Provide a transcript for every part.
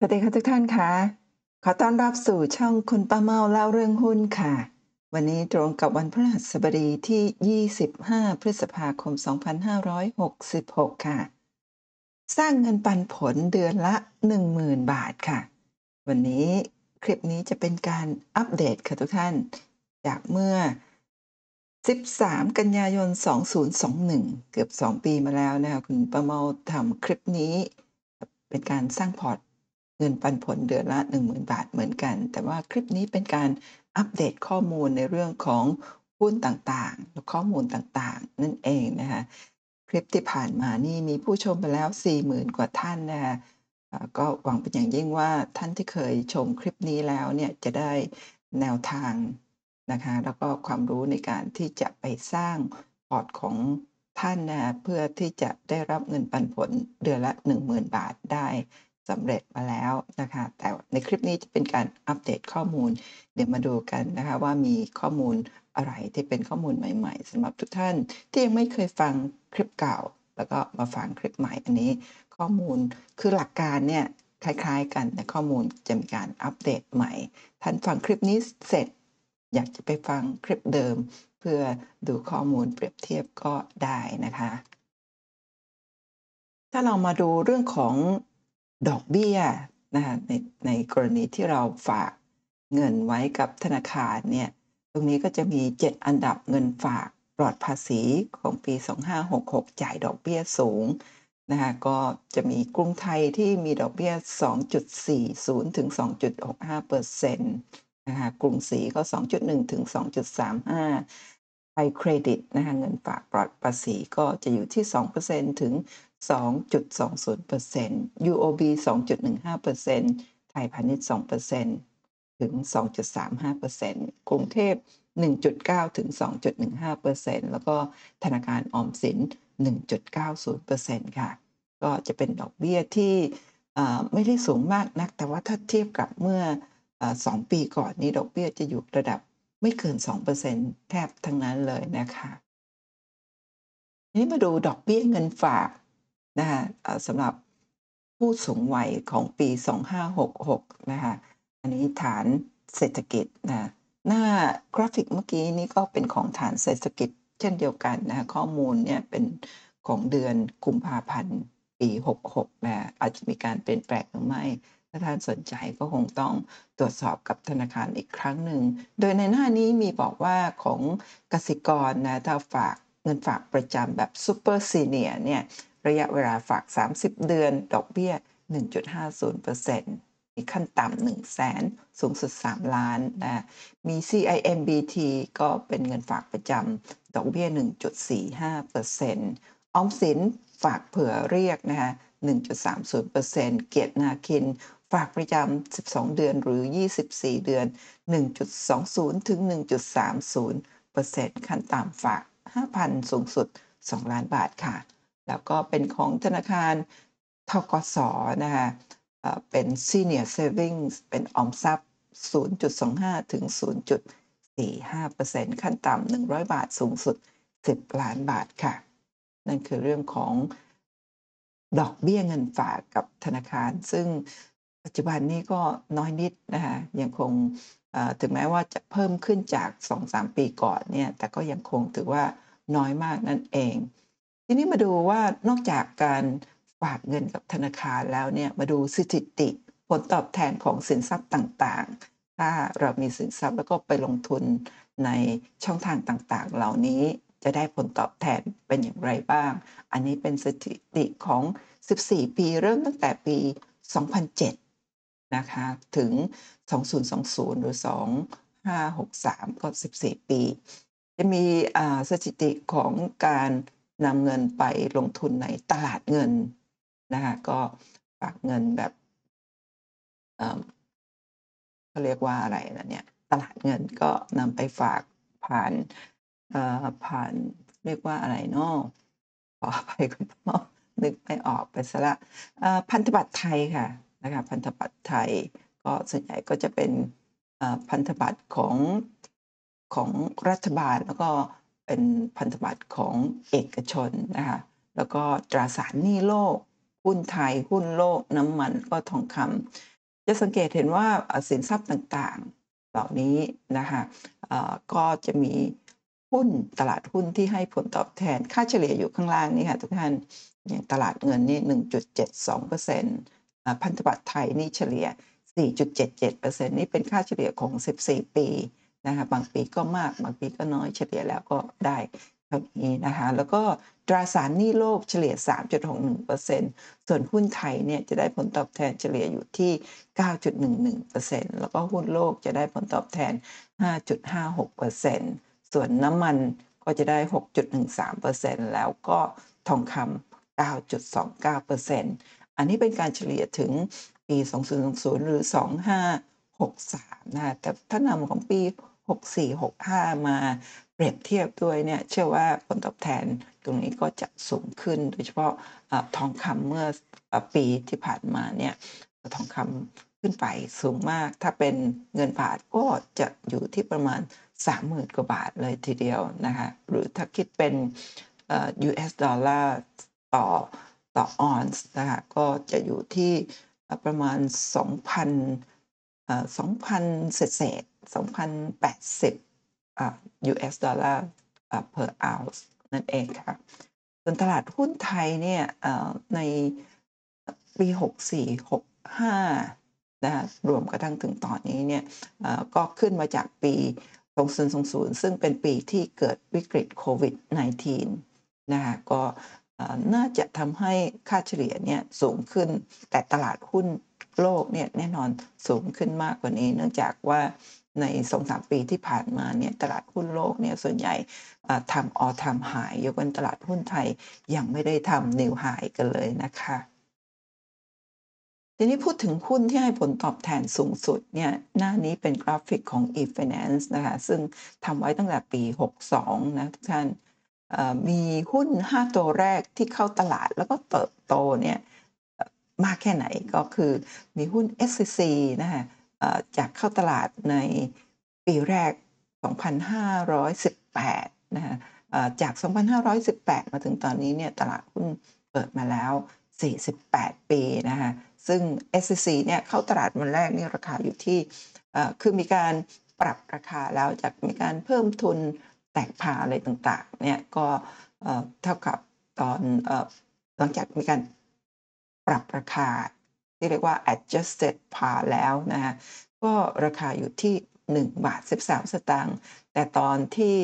สวัสดีค่ะทุกท่านค่ะ ขอต้อนรับสู่ช่องคุณป้าเมาเล่าเรื่องหุ้นค่ะ วันนี้ตรงกับวันพฤหัสบดีที่ 25 พฤษภาคม 2566 ค่ะ สร้างเงินปันผลเดือนละ 10,000 บาทค่ะ วันนี้คลิปนี้จะเป็นการอัปเดตค่ะทุกท่าน จากเมื่อ 13 กันยายน 2021 เกือบ 2 ปีมาแล้วนะคะคุณป้าเมาทำคลิปนี้ เป็นการสร้างพอร์ต เงินปันผลเดือนละ 10,000 บาทเหมือนกัน แต่ว่าคลิปนี้เป็นการอัปเดตข้อมูลในเรื่องของหุ้นต่างๆและข้อมูลต่างๆ นั่นเองนะคะคลิปที่ผ่านมานี่มีผู้ชมไปแล้ว 40,000 กว่าท่านนะคะก็หวังเป็นอย่างยิ่งว่าท่านที่เคยชมคลิปนี้แล้วเนี่ยจะได้แนวทางนะคะแล้วก็ความรู้ในการที่จะไปสร้างพอร์ตของท่านนะเพื่อที่จะได้รับเงินปันผลเดือนละ 10,000 บาทได้ สำเร็จมาแล้วนะคะแต่ในคลิปนี้จะเป็นการอัปเดตข้อมูล เดี๋ยวมาดูกันนะคะว่ามีข้อมูลอะไรที่เป็นข้อมูลใหม่ ๆสำหรับทุกท่านที่ยังไม่เคยฟังคลิปเก่า แล้วก็มาฟังคลิปใหม่อันนี้ ข้อมูลคือหลักการเนี่ยคล้ายๆกันแต่ข้อมูลจะมีการอัปเดตใหม่ ท่านฟังคลิปนี้เสร็จ อยากจะไปฟังคลิปเดิม เพื่อดูข้อมูลเปรียบเทียบก็ได้นะคะ ถ้าเรามาดูเรื่องของ ดอกเบี้ยนะคะในในกรณีที่เราฝากเงินไว้กับธนาคารเนี่ยตรงนี้ก็จะมี 7 อันดับเงินฝากปลอดภาษีของปี 2566 จ่ายดอกเบี้ยสูงนะคะก็จะมีกรุงไทยที่มีดอกเบี้ย 2.40 ถึง 2.65เปอร์เซ็นต์นะคะกรุงศรีก็ 2.1 ถึง 2.35 ไทยเครดิตนะคะเงินฝากปลอดภาษีก็จะอยู่ที่ 2%ถึง 2.20% UOB 2.15%ไทยพาณิชย์2%ถึง 2.35%กรุงเทพ 1.9 ถึง 2.15%แล้วก็ธนาคารออมสิน 1.90%ค่ะ ก็จะเป็นดอกเบี้ยที่ไม่ได้สูงมากนัก แต่ว่าถ้าเทียบกับเมื่ออาสองปีก่อนนี้ดอกเบี้ยจะอยู่ระดับไม่เกิน 2%แทบทั้งนั้นเลยนะคะทีนี้มาดูดอกเบี้ยเงินฝาก นะคะสำหรับผู้สูงวัยของปี 2566 นะคะอันนี้ฐานเศรษฐกิจนะหน้ากราฟิกเมื่อกี้นี้ก็เป็นของฐานเศรษฐกิจเช่นเดียวกันนะคะข้อมูลเนี่ยเป็นของเดือนกุมภาพันธ์ปี 66นะอาจจะมีการเปลี่ยนแปลงหรือไม่ถ้าท่านสนใจก็คงต้องตรวจสอบกับธนาคารอีกครั้งหนึ่ง โดยในหน้านี้มีบอกว่าของกสิกรนะถ้าฝากเงินฝากประจำแบบซูเปอร์ซีเนียเนี่ย ระยะเวลาฝาก 30 เดือน ดอกเบี้ย 1.50%มีขั้นต่ำ1แสนสูงสุด 3 ล้านนะมี CIMBT ก็เป็นเงินฝากประจำดอกเบี้ย 1.45%ออมสินฝากเผื่อเรียกนะคะ1.30%เกียรตินาคินฝากประจำ 12 เดือนหรือ 24 เดือน 1.20 ถึง 1.30%ขั้นต่ำฝาก 5,000 สูงสุด 2 ล้านบาทค่ะ แล้วก็เป็นของธนาคารทกสนะคะเป็น Senior Savings เป็นออมทรัพย์ 0.25 ถึง 0.45%ขั้นต่ำ100 บาทสูงสุด 10 ล้านบาทค่ะ นั่นคือเรื่องของดอกเบี้ยเงินฝากกับธนาคาร ซึ่งปัจจุบันนี้ก็น้อยนิดนะคะยังคงถึงแม้ว่าจะเพิ่มขึ้นจาก 2-3 ปีก่อนเนี่ย แต่ก็ยังคงถือว่าน้อยมากนั่นเอง ทีนี้มาดูว่านอกจากการฝากเงินกับธนาคารแล้วเนี่ยมาดูสถิติผลตอบแทนของสินทรัพย์ต่างๆ ถ้าเรามีสินทรัพย์แล้วก็ไปลงทุนในช่องทางต่างๆ เหล่านี้จะได้ผลตอบแทนเป็นอย่างไรบ้าง อันนี้เป็นสถิติของ 14 ปีเริ่มตั้งแต่ปี 2007 นะคะ ถึง 2020 หรือ 2563 ก็ 14 ปี จะมีสถิติของการ นำเงินไปลงทุนในตลาดเงินนะคะก็ฝากเงินแบบเขาเรียกว่าอะไรนะเนี่ยตลาดเงินก็นำไปฝากผ่านผ่านเรียกว่าอะไรเนาะขออภัยคุณพ่อนึกไม่ออกไปซะละพันธบัตรไทยค่ะนะคะพันธบัตรไทยก็ส่วนใหญ่ก็จะเป็นพันธบัตรของของรัฐบาลแล้วก็ เป็นพันธบัตรของเอกชนนะคะแล้วก็ตราสารหนี้โลก หุ้นไทยหุ้นโลกน้ำมันก็ทองคำจะสังเกตเห็นว่าสินทรัพย์ต่างๆ เหล่านี้นะคะก็จะมีหุ้นตลาดหุ้นที่ให้ผลตอบแทนค่าเฉลี่ยอยู่ข้างล่างนี้ค่ะทุกท่านอย่างตลาดเงินนี่ 1.72%พันธบัตรไทยนี่เฉลี่ย 4.77%นี่เป็นค่าเฉลี่ยของ 14 ปี นะคะบางปีก็มากบางปีก็น้อยเฉลี่ยแล้วก็ได้เท่านี้นะคะแล้วก็ตราสารหนี้โลกเฉลี่ย 3.61%ส่วนหุ้นไทยเนี่ยจะได้ผลตอบแทนเฉลี่ยอยู่ที่ 9.11%แล้วก็หุ้นโลกจะได้ผลตอบแทน 5.56%ส่วนน้ำมันก็จะได้ 6.13%แล้วก็ทองคำ 9.29%อันนี้เป็นการเฉลี่ยถึงปี 2020 หรือ 2563 นะคะแต่ถ้านำของปี 64-65 มาเปรียบเทียบด้วยเนี่ยเชื่อว่าผลตอบแทนตรงนี้ก็จะสูงขึ้น โดยเฉพาะอ่าทองคำเมื่ออปีที่ผ่านมาเนี่ยทองคำขึ้นไปสูงมาก ถ้าเป็นเงินบาทก็จะอยู่ที่ประมาณ 30,000 กว่าบาทเลยทีเดียวนะคะหรือถ้าคิดเป็นเอ่อ US ดอลลาร์ต่อต่อออนซ์นะคะก็จะอยู่ที่ประมาณ 2,000 2,000 เศษ 2,080อ่ US ดอลลาร์ per ounce นั่นเองค่ะ ส่วนตลาดหุ้นไทยเนี่ยในปี 64-65นะคะรวมกระทั่งถึงตอนนี้เนี่ยก็ขึ้นมาจากปี 2020 ซึ่งเป็นปีที่เกิดวิกฤตโควิด -19 นะคะก็น่าจะทำให้ค่าเฉลี่ยเนี่ยสูงขึ้นแต่ตลาดหุ้นโลกเนี่ยแน่นอนสูงขึ้นมากกว่านี้ เนื่องจากว่า ใน2-3ปีที่ผ่านมาเนี่ยตลาดหุ้นโลกเนี่ยส่วนใหญ่ทำ all time high ยกเว้นตลาดหุ้นไทยยังไม่ได้ทำ new high กันเลยนะคะทีนี้พูดถึงหุ้นที่ให้ผลตอบแทนสูงสุดเนี่ยหน้านี้เป็นกราฟิกของ eFinance นะคะซึ่งทำไว้ตั้งแต่ปี 62 นะทุกท่านมีหุ้น 5 ตัวแรกที่เข้าตลาดแล้วก็เติบโตเนี่ยมากแค่ไหนก็คือมีหุ้น SCC นะคะ จากเข้าตลาดในปีแรก 2518 นะคะจาก 2518 มาถึงตอนนี้เนี่ยตลาดหุ้นเปิดมาแล้ว 48 ปีนะคะซึ่ง SCC เนี่ยเข้าตลาดวันแรกนี่ราคาอยู่ที่คือมีการปรับราคาแล้วจากมีการเพิ่มทุนแตกพาอะไรต่างๆเนี่ยก็เท่ากับตอนหลังจากมีการปรับราคา ที่เรียกว่า adjusted par แล้วนะคะก็ราคาอยู่ที่1.13 สตางค์แต่ตอนที่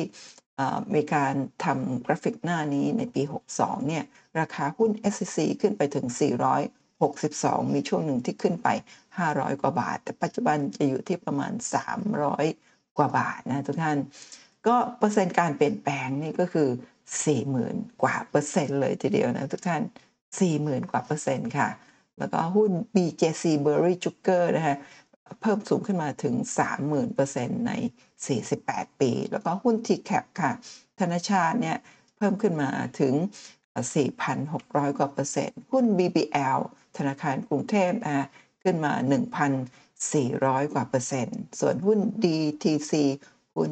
มีการทำกราฟิกหน้านี้ในปี 62 เนี่ย ราคาหุ้น SCC ขึ้นไปถึง 462 มีช่วงหนึ่งที่ขึ้นไป 500 กว่าบาท แต่ปัจจุบันจะอยู่ที่ประมาณ 300 กว่าบาทนะทุกท่าน ก็เปอร์เซ็นต์การเปลี่ยนแปลงนี่ก็คือ 40,000 กว่าเปอร์เซ็นต์เลยทีเดียวนะทุกท่าน 40,000 กว่าเปอร์เซ็นต์ค่ะ แล้วก็หุ้น BJC Berry Sugar นะคะเพิ่มสูงขึ้นมาถึง 30,000%ใน 48 ปี แล้วก็หุ้น TCAP ค่ะ ธนชาตเนี่ยเพิ่มขึ้นมาถึงเอ่อ4,600 กว่าเปอร์เซ็นต์ หุ้น BBL ธนาคารกรุงเทพนะคะขึ้นมา 1,400 กว่าเปอร์เซ็นต์ ส่วนหุ้น DTC หุ้น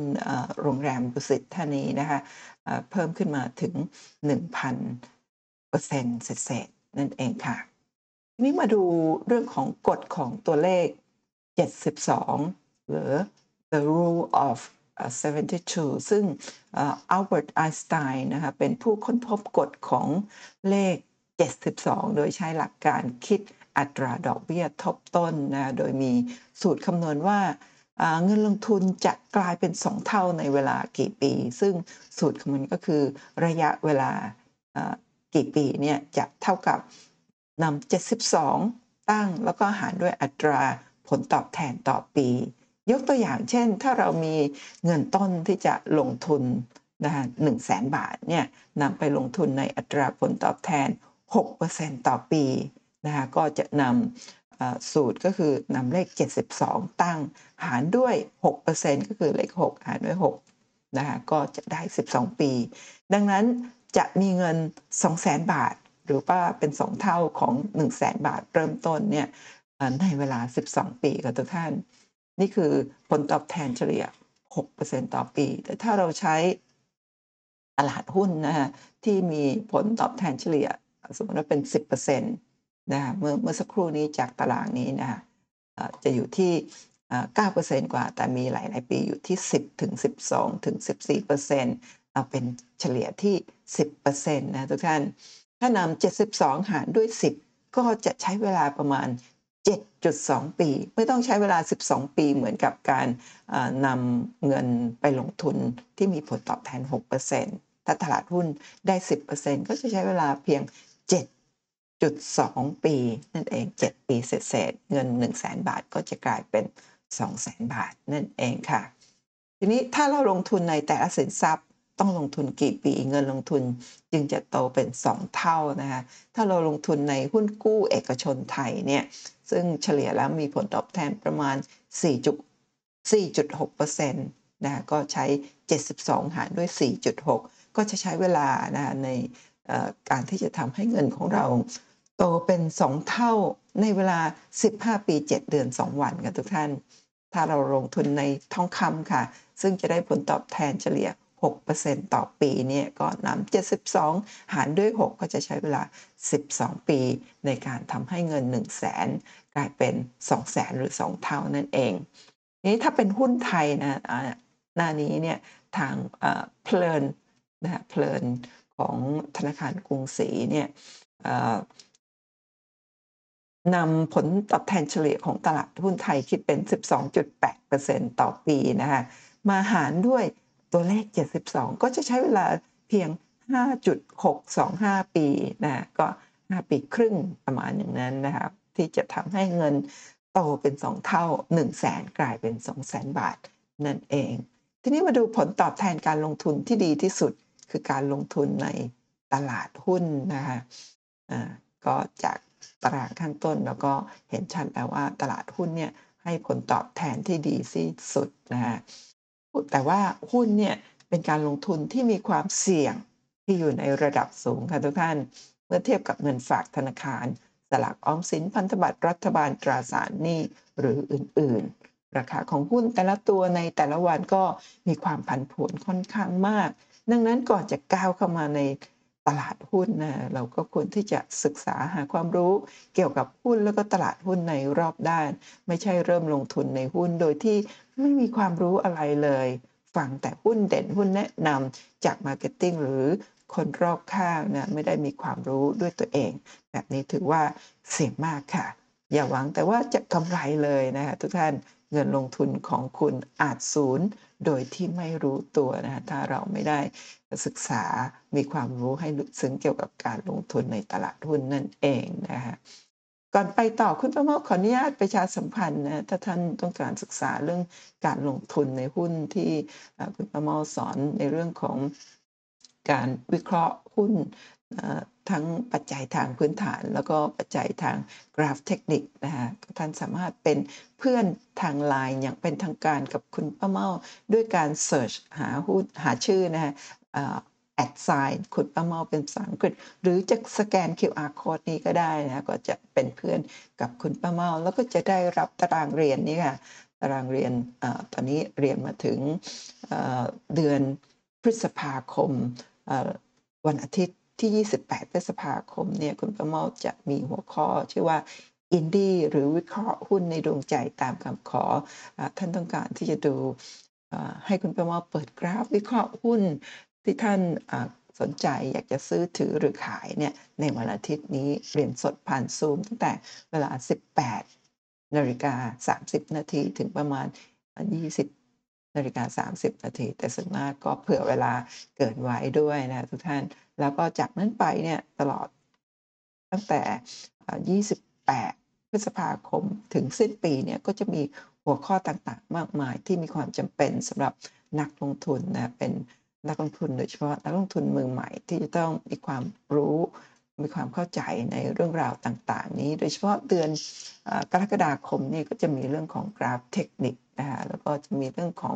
โรงแรมดุสิตธานีนะคะเอ่อเพิ่มขึ้นมาถึง 1,000%เซ็นต์เศษๆนั่นเองค่ะ นี้มาดูเรื่องของกฎของตัวเลข 72 หรือ The Rule of 72 ซึ่งเอ่อ Albert Einstein นะคะเป็นผู้ค้นพบกฎของเลข 72 โดยใช้หลักการคิดอัตราดอกเบี้ยทบต้นนะโดยมีสูตรคำนวณว่าเงินลงทุนจะกลายเป็น 2 เท่าในเวลากี่ปี ซึ่งสูตรคำนวณก็คือระยะเวลากี่ปีเนี่ยจะเท่ากับ นำ72 ตั้งแล้วก็หารด้วยอัตราผลตอบแทนต่อปี ยกตัวอย่างเช่น ถ้าเรามีเงินต้นที่จะลงทุนนะคะ100,000บาทเนี่ยนำไปลงทุนในอัตราผลตอบแทน 6%ต่อปีนะคะก็จะนำสูตรก็คือนำเลข 72 ตั้ง หารด้วย 6%ก็คือเลข 6 หารด้วย6นะคะก็จะได้ 12 ปี ดังนั้นจะมีเงิน 200,000 บาท หรือว่าเป็น2เท่าของ100,000บาทเริ่มต้นเนี่ยในเวลา 12 ปีค่ะทุกท่าน นี่คือผลตอบแทนเฉลี่ย 6%ต่อปี แต่ถ้าเราใช้ตลาดหุ้นนะคะที่มีผลตอบแทนเฉลี่ย สมมติว่าเป็น 10%นะคะเมื่อเมื่อสักครู่นี้จากตารางนี้นะคะจะอยู่ที่อ่า9%กว่า แต่มีหลาย ๆ ปีอยู่ที่ 10ถึง12ถึง14%เอาเป็นเฉลี่ยที่ 10%นะทุกท่าน ถ้านำ72 หารด้วย 10 ก็จะใช้เวลาประมาณ 7.2 ปี ไม่ต้องใช้เวลา 12 ปีเหมือนกับการนำเงินไปลงทุนที่มีผลตอบแทน 6%ถ้าตลาดหุ้นได้ 10%ก็จะใช้เวลาเพียง 7.2 ปี นั่นเอง 7 ปีเศษเงิน 1 0 0 0 0 0 บาทก็จะกลายเป็น 2 0 0 0 0 0 บาทนั่นเองค่ะ ทีนี้ถ้าเราลงทุนในแต่ละสินทรัพย์ ต้องลงทุนกี่ปีเงินลงทุนจึงจะโตเป็น 2 เท่านะคะถ้าเราลงทุนในหุ้นกู้เอกชนไทยเนี่ยซึ่งเฉลี่ยแล้วมีผลตอบแทนประมาณ 4.6%นะคะก็ใช้ 72 หารด้วย 4.6 ก็จะใช้เวลานะะในการที่จะทำให้เงินของเรา โตเป็น 2 เท่าในเวลา 15 ปี 7 เดือน 2 วันค่ะทุกท่าน ถ้าเราลงทุนในทองคำค่ะ ซึ่งจะได้ผลตอบแทนเฉลี่ย 6%ต่อปีเนี่ยก็นำ72 หารด้วย 6 ก็จะใช้เวลา 12 ปี ในการทำให้เงิน 1 0 0 0 0แสนกลายเป็น 2 0 0แสนหรือ 2 เท่านั่นเอง นี้ถ้าเป็นหุ้นไทยนะอ่าหน้านี้เนี่ยทางเอ่อเพลินนะฮะเพลินของธนาคารกรุงศรีเนี่ยเอ่อนำผลตอบแทนเฉลี่ยของตลาดหุ้นไทยคิดเป็น 12.8%ต่อปีนะคะมาหารด้วย ตัวเลข 72 ก็จะใช้เวลาเพียง 5.625 ปีนะก็ 5 ปีครึ่งประมาณอย่างนั้นนะครับ ที่จะทำให้เงินโตเป็น 2 เท่า 1 0 0 0 0แสนกลายเป็น 2 0 0แสนบาทนั่นเอง ทีนี้มาดูผลตอบแทนการลงทุนที่ดีที่สุดคือการลงทุนในตลาดหุ้นนะคะอ่าก็จากตารางข้างต้นแล้วก็เห็นชัดแล้วว่าตลาดหุ้นเนี่ยให้ผลตอบแทนที่ดีที่สุดนะคะ แต่ว่าหุ้นเนี่ยเป็นการลงทุนที่มีความเสี่ยงที่อยู่ในระดับสูงค่ะทุกท่าน เมื่อเทียบกับเงินฝากธนาคาร สลากออมสินพันธบัตรรัฐบาลตราสารหนี้หรืออื่น ๆ ราคาของหุ้นแต่ละตัวในแต่ละวันก็มีความผันผวนค่อนข้างมาก ดังนั้นก่อนจะก้าวเข้ามาใน ตลาดหุ้นนะเราก็ควรที่จะศึกษาหาความรู้เกี่ยวกับหุ้นแล้วก็ตลาดหุ้นในรอบด้าน ไม่ใช่เริ่มลงทุนในหุ้นโดยที่ไม่มีความรู้อะไรเลย ฟังแต่หุ้นเด่นหุ้นแนะนำจาก marketing หรือคนรอบข้างนะไม่ได้มีความรู้ด้วยตัวเอง แบบนี้ถือว่าเสี่ยงมากค่ะ อย่าหวังแต่ว่าจะกำไรเลยนะคะทุกท่านเงินลงทุนของคุณอาจศูนย์ โดยที่ไม่รู้ตัวนะคะถ้าเราไม่ได้ศึกษามีความรู้ให้ลึกซึ้งเกี่ยวกับการลงทุนในตลาดหุ้นนั่นเองนะคะก่อนไปต่อคุณป้าเมาขออนุญาตประชาสัมพันธ์นะถ้าท่านต้องการศึกษาเรื่องการลงทุนในหุ้นที่คุณประโมทสอนในเรื่องของการวิเคราะห์หุ้น ทั้งปัจจัยทางพื้นฐาน แล้วก็ปัจจัยทางกราฟเทคนิคนะคะท่านสามารถเป็นเพื่อนทางไลน์อย่างเป็นทางการกับคุณป้าเมาด้วยการเสิร์ชหาหุ้นหาชื่อนะฮะแอดไซน์คุณป้าเมาเป็นภาษาอังกฤษ หรือจะสแกน QR code นี้ก็ได้นะก็จะเป็นเพื่อนกับคุณป้าเมาแล้วก็จะได้รับตารางเรียนนี้ค่ะตารางเรียนอตอนนี้เรียนมาถึงเดือนพฤษภาคมวันอาทิตย์ ที่ 28 พฤษภาคมเนี่ยคุณประเมาจะมีหัวข้อชื่อว่าอินดี้หรือวิเคราะห์หุ้นในดวงใจตามคำขออท่านต้องการที่จะดูให้คุณประเมาเปิดกราฟวิเคราะห์หุ้นที่ท่านสนใจอยากจะซื้อถือหรือขายเนี่ยในวันอาทิตย์นี้เรียนสดผ่านซูมตั้งแต่เวลา 18นาฬิกา30 นาทีถึงประมาณ 20นาฬิกา30 นาทีแต่ส่วนมากก็เผื่อเวลาเกินไว้ด้วยนะทุกท่าน แล้วก็จากนั้นไปเนี่ยตลอดตั้งแต่ 28 พฤษภาคมถึงสิ้นปีเนี่ยก็จะมีหัวข้อต่างๆ มากมายที่มีความจำเป็นสำหรับนักลงทุนนะเป็นนักลงทุนโดยเฉพาะนักลงทุนมือใหม่ที่จะต้องมีความรู้มีความเข้าใจในเรื่องราวต่างๆ นี้ โดยเฉพาะเดือนอกรกฎาคมนี่ก็จะมีเรื่องของกราฟเทคนิคนะคะแล้วก็จะมีเรื่องของ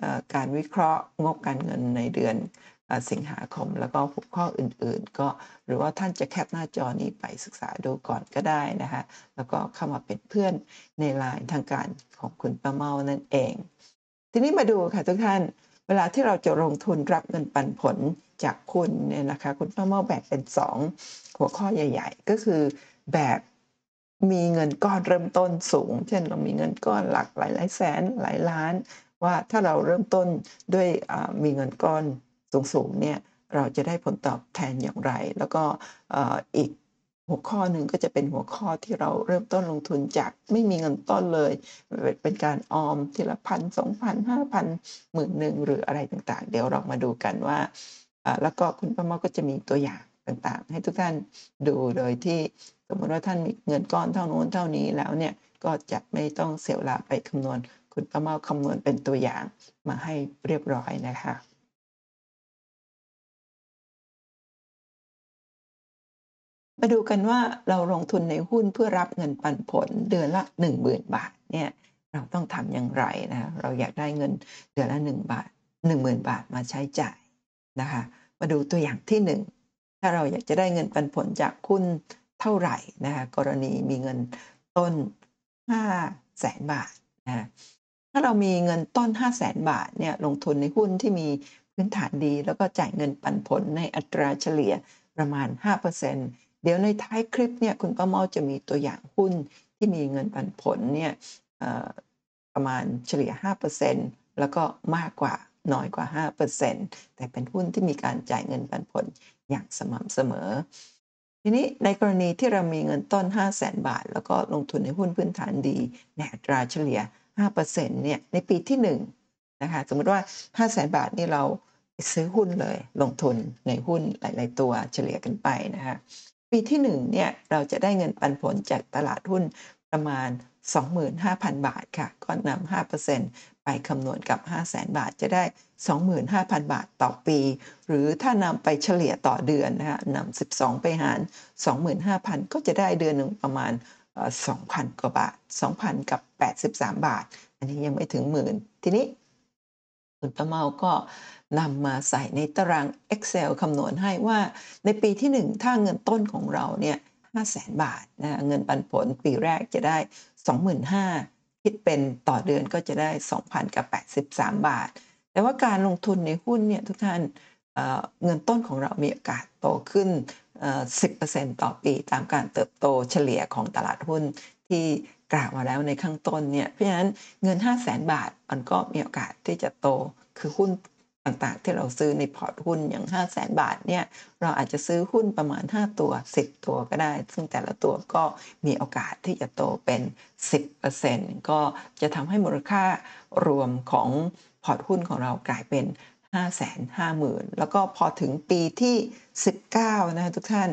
อการวิเคราะห์งบการเงินในเดือน สิงหาคม แล้วก็หัวข้ออื่นๆ ก็หรือว่าท่านจะแคปหน้าจอนี้ไปศึกษาดูก่อนก็ได้นะคะแล้วก็เข้ามาเป็นเพื่อนในไลน์ทางการของคุณป้าเมานั่นเอง ทีนี้มาดูค่ะทุกท่าน เวลาที่เราจะลงทุนรับเงินปันผลจากคุณเนี่ยนะคะคุณป้าเมาแบ่งเป็น 2 หัวข้อใหญ่ ๆ ก็คือแบบมีเงินก้อนเริ่มต้นสูง เช่นเรามีเงินก้อนหลักหลายหลายแสนหลายล้าน ว่าถ้าเราเริ่มต้นด้วยมีเงินก้อน สูงๆเนี่ยเราจะได้ผลตอบแทนอย่างไร แล้วก็อีกหัวข้อหนึ่งก็จะเป็นหัวข้อที่เราเริ่มต้นลงทุนจากไม่มีเงินต้นเลย เป็นการออมทีละพันสองพันห้าพันหมื่นหนึ่งหรืออะไรต่างๆ เดี๋ยวเรามาดูกันว่าแล้วก็คุณป้าเมาก็จะมีตัวอย่างต่างๆ ให้ทุกท่านดูโดยที่สมมติว่าท่านมีเงินก้อนเท่านู้นเท่านี้แล้วเนี่ยก็จะไม่ต้องเสียเวลาไปคำนวณ คุณป้าเมาคำนวณเป็นตัวอย่างมาให้เรียบร้อยนะคะ มาดูกันว่าเราลงทุนในหุ้นเพื่อรับเงินปันผลเดือนละ 10,000 บาทเนี่ยเราต้องทำอย่างไรนะเราอยากได้เงินเดือนละ1บาท10,000 บาทมาใช้จ่ายนะคะมาดูตัวอย่างที่ 1 ถ้าเราอยากจะได้เงินปันผลจากหุ้นเท่าไหร่นะคะกรณีมีเงินต้น 5 แสนบาทนะถ้าเรามีเงินต้น5 0 0แสนบาทเนี่ยลงทุนในหุ้นที่มีพื้นฐานดี แล้วก็จ่ายเงินปันผลในอัตราเฉลี่ยประมาณ 5% เดี๋ยวในท้ายคลิปเนี่ยคุณป้าเมาจะมีตัวอย่างหุ้นที่มีเงินปันผลเนี่ยประมาณเฉลี่ย 5%แล้วก็มากกว่าน้อยกว่า 5%แต่เป็นหุ้นที่มีการจ่ายเงินปันผลอย่างสม่ำเสมอ ทีนี้ในกรณีที่เรามีเงินต้น 5 0 0แสนบาท แล้วก็ลงทุนในหุ้นพื้นฐานดีในอัตราเฉลี่ย 5%เนี่ยในปีที่1นะคะสมมติว่า 5 0 0แสนบาทนี่เราซื้อหุ้นเลยลงทุนในหุ้นหลาย ๆ ตัวเฉลี่ยกันไปนะคะ ปีที่1เนี่ยเราจะได้เงินปันผลจากตลาดหุ้นประมาณ 25,000 บาทค่ะ ก็นำ5%ไปคำนวณกับ 500,000 บาทจะได้ 25,000 บาทต่อปี หรือถ้านำไปเฉลี่ยต่อเดือนนะคะนำ12 ไปหาร 25,000 ก็จะได้เดือนหนึ่งประมาณ 2,000 กว่าบาท 2,000 กับ 83 บาท อันนี้ยังไม่ถึงหมื่นทีนี้ คุณประเมาก็นำมาใส่ในตาราง Excel คำนวณให้ว่าในปีที่ 1 ถ้าเงินต้นของเราเนี่ย5 0 0 0 0 บาทนะเงินปันผลปีแรกจะได้ 25,000คิดเป็นต่อเดือนก็จะได้ 2,000กับ83 บาท แต่ว่าการลงทุนในหุ้นเนี่ยทุกท่านเงินต้นของเรามีโอกาสโตขึ้น 10%ต่อปีตามการเติบโตเฉลี่ยของตลาดหุ้นที่ กล่าวมาแล้วในข้างต้นเนี่ยเพราะฉะนั้นเงิน 5 0 0 0 0 0บาทมันก็มีโอกาสที่จะโตคือหุ้นต่างๆ ที่เราซื้อในพอร์ตหุ้นอย่าง 5 0 0แสนบาทเนี่ยเราอาจจะซื้อหุ้นประมาณ 5 ตัว 10 ตัวก็ได้ ซึ่งแต่ละตัวก็มีโอกาสที่จะโตเป็น 10%ก็จะทำให้มูลค่ารวมของพอร์ตหุ้นของเรากลายเป็น 5 5 0 0 0 0 แล้วก็พอถึงปีที่ 19 นะทุกท่าน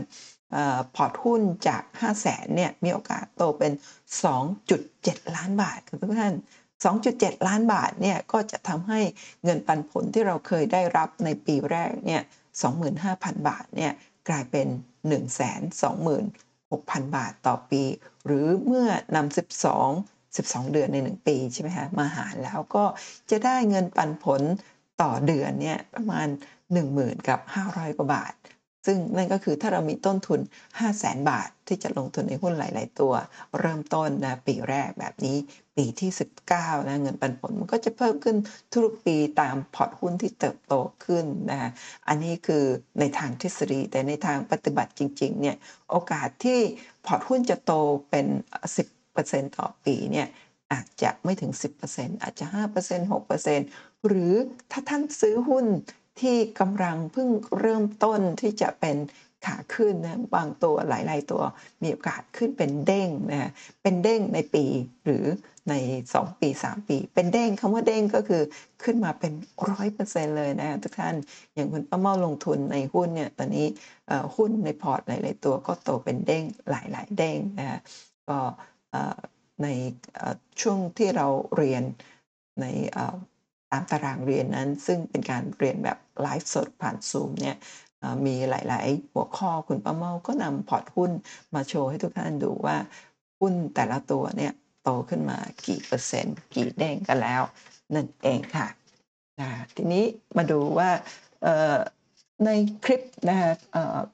พอร์ตหุ้นจาก 5 0 0แสนเนี่ยมีโอกาสโตเป็น 2.7 ล้านบาทครับทุกท่าน 2.7 ล้านบาทเนี่ยก็จะทำให้เงินปันผลที่เราเคยได้รับในปีแรกเนี่ย25,000 บาทเนี่ยกลายเป็น 126,000 บาทต่อปี หรือเมื่อนำ12 12 เดือนใน 1 ปีใช่ไหมคะมาหารแล้วก็จะได้เงินปันผลต่อเดือนเนี่ยประมาณ 10,000กับ500 กว่าบาท ซึ่งนั่นก็คือถ้าเรามีต้นทุน 5 0 0แสนบาท ที่จะลงทุนในหุ้นหลาย ๆ ตัว เริ่มต้นนะปีแรกแบบนี้ ปีที่ 19นะเงินปันผลมันก็จะเพิ่มขึ้นทุกปีตามพอร์ตหุ้นที่เติบโตขึ้นนะอันนี้คือในทางทฤษฎีแต่ในทางปฏิบัติจริง ๆ เนี่ยโอกาสที่พอร์ตหุ้นจะโตเป็น 10%ต่อปีเนี่ยอาจจะไม่ถึง 10%อาจจะ 5% 6%หรือถ้าท่านซื้อหุ้น ที่กำลังเพิ่งเริ่มต้นที่จะเป็นขาขึ้นนะบางตัวหลาย ๆ ตัวมีโอกาสขึ้นเป็นเด้งนะเป็นเด้งในปีหรือใน 2 ปี 3 ปี เป็นเด้งคำว่าเด้งก็คือขึ้นมาเป็นร้อยเปอร์เซ็นเลยนะทุกท่านอย่างคุณป้าเมาลงทุนในหุ้นเนี่ยตอนนี้หุ้นในพอร์ตหลาย ๆ ตัวก็โตเป็นเด้งหลาย ๆ เด้งนะก็ในช่วงที่เราเรียนใน ตามตารางเรียนนั้น ซึ่งเป็นการเรียนแบบไลฟ์สดผ่านซูมเนี่ยมีหลาย ๆ หัวข้อคุณป้าเมาก็นำพอร์ตหุ้นมาโชว์ให้ทุกท่านดูว่าหุ้นแต่ละตัวเนี่ยโตขึ้นมากี่เปอร์เซ็นต์ กี่เด้งกันแล้ว นั่นเองค่ะทีนี้มาดูว่าในคลิปนะคะ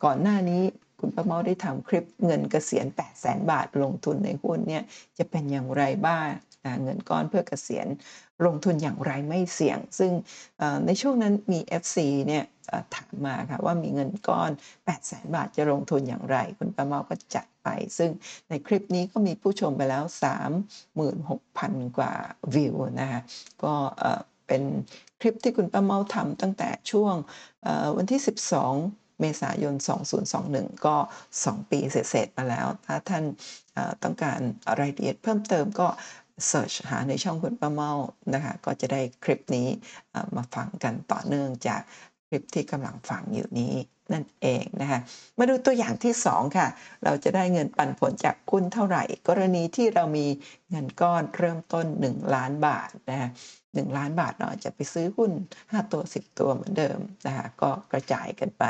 ก่อนหน้านี้คุณป้าเมาได้ทำคลิปเงินเกษียณ 8 0 0แสนบาทลงทุนในหุ้นเนี่ยจะเป็นอย่างไรบ้าง เงินก้อนเพื่อเกษียณลงทุนอย่างไรไม่เสี่ยง ซึ่งในช่วงนั้นมี FC เนี่ยถามมาค่ะว่ามีเงินก้อน 800,000บาทจะลงทุนอย่างไร คุณป้าเมาก็จัดไป ซึ่งในคลิปนี้ก็มีผู้ชมไปแล้ว 36,000 กว่าวิวนะคะก็เป็นคลิปที่คุณป้าเมาทำตั้งแต่ช่วงวันที่ 12เมษายน 2021 ก็ 2 ปีเสร็จๆมาแล้ว ถ้าท่านต้องการรายละเอียดเพิ่มเติมก็ เสิร์ชหาในช่องคุณป้าเมานะคะก็จะได้คลิปนี้มาฟังกันต่อเนื่องจากคลิปที่กำลังฟังอยู่นี้นั่นเองนะคะมาดูตัวอย่างที่ 2 ค่ะ เราจะได้เงินปันผลจากหุ้นเท่าไหร่ กรณีที่เรามีเงินก้อนเริ่มต้น 1 ล้านบาทนะคะ1ล้านบาทเราอาจจะไปซื้อหุ้น 5 ตัว 10 ตัวเหมือนเดิมนะคะก็กระจายกันไป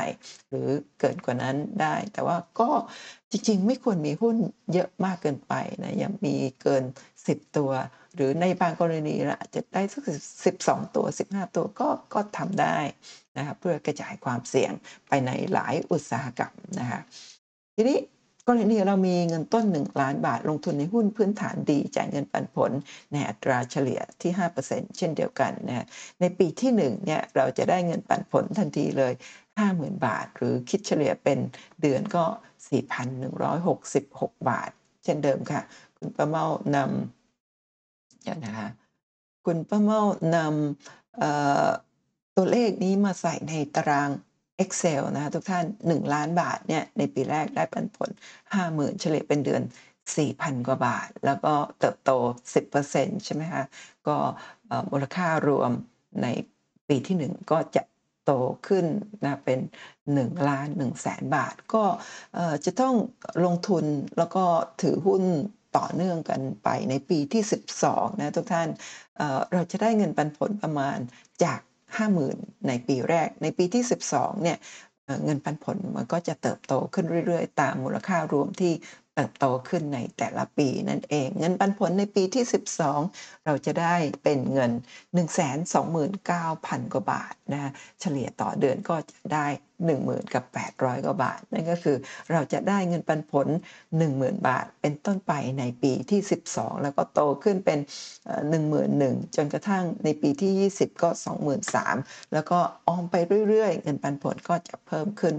หรือเกินกว่านั้นได้ แต่ว่าก็ จริงๆ ไม่ควรมีหุ้นเยอะมากเกินไปนะยังมีเกิน 10 ตัว หรือในบางกรณีเราอาจจะได้สัก12ตัว 15 ตัวก็ก็ทำได้นะครับเพื่อกระจายความเสี่ยงไปในหลายอุตสาหกรรมนะคะทีนี้กรณีเรามีเงินต้น 1 ล้านบาทลงทุนในหุ้นพื้นฐานดีจ่ายเงินปันผลในอัตราเฉลี่ยที่ 5%เช่นเดียวกันนะในปีที่1เนี่ยเราจะได้เงินปันผลทันทีเลย 50,000 บาท หรือคิดเฉลี่ยเป็นเดือนก็ 4,166 บาท เช่นเดิมค่ะ คุณป้าเมานำเดี๋ยวนะคะคุณป้าเมานำตัวเลขนี้มาใส่ในตาราง Excel นะคะทุกท่าน 1 ล้านบาทเนี่ยในปีแรกได้ปันผล 50,000 เฉลี่ยเป็นเดือน 4,000 กว่าบาท แล้วก็เติบโต 10%ใช่ไหมคะ ก็มูลค่ารวมในปีที่ 1 ก็จะ ตขึ้นนะเป็น1ล้าน1แสนบาท ก็จะต้องลงทุนแล้วก็ถือหุ้นต่อเนื่องกันไปในปีที่ 12 นะทุกท่านเเราจะได้เงินปันผลประมาณจาก 50,000 ในปีแรก ในปีที่ 12 เนี่ยเงินปันผลมันก็จะเติบโตขึ้นเรื่อยๆ ตามมูลค่ารวมที่ ติบโตขึ้นในแต่ละปีนั่นเอง เงินปันผลในปีที่ 12 เราจะได้เป็นเงิน 129,000 กว่าบาทนะคะเฉลี่ยต่อเดือนก็จะได้ 10,000กับ800กว่าบาท นั่นก็คือเราจะได้เงินปันผล 10,000 บาท เป็นต้นไปในปีที่ 12 แล้วก็โตขึ้นเป็นเอ่อ11,000จนกระทั่งในปีที่ 20 ก็ 23,000 แล้วก็ออมไปเรื่อยๆ เงินปันผลก็จะเพิ่มขึ้น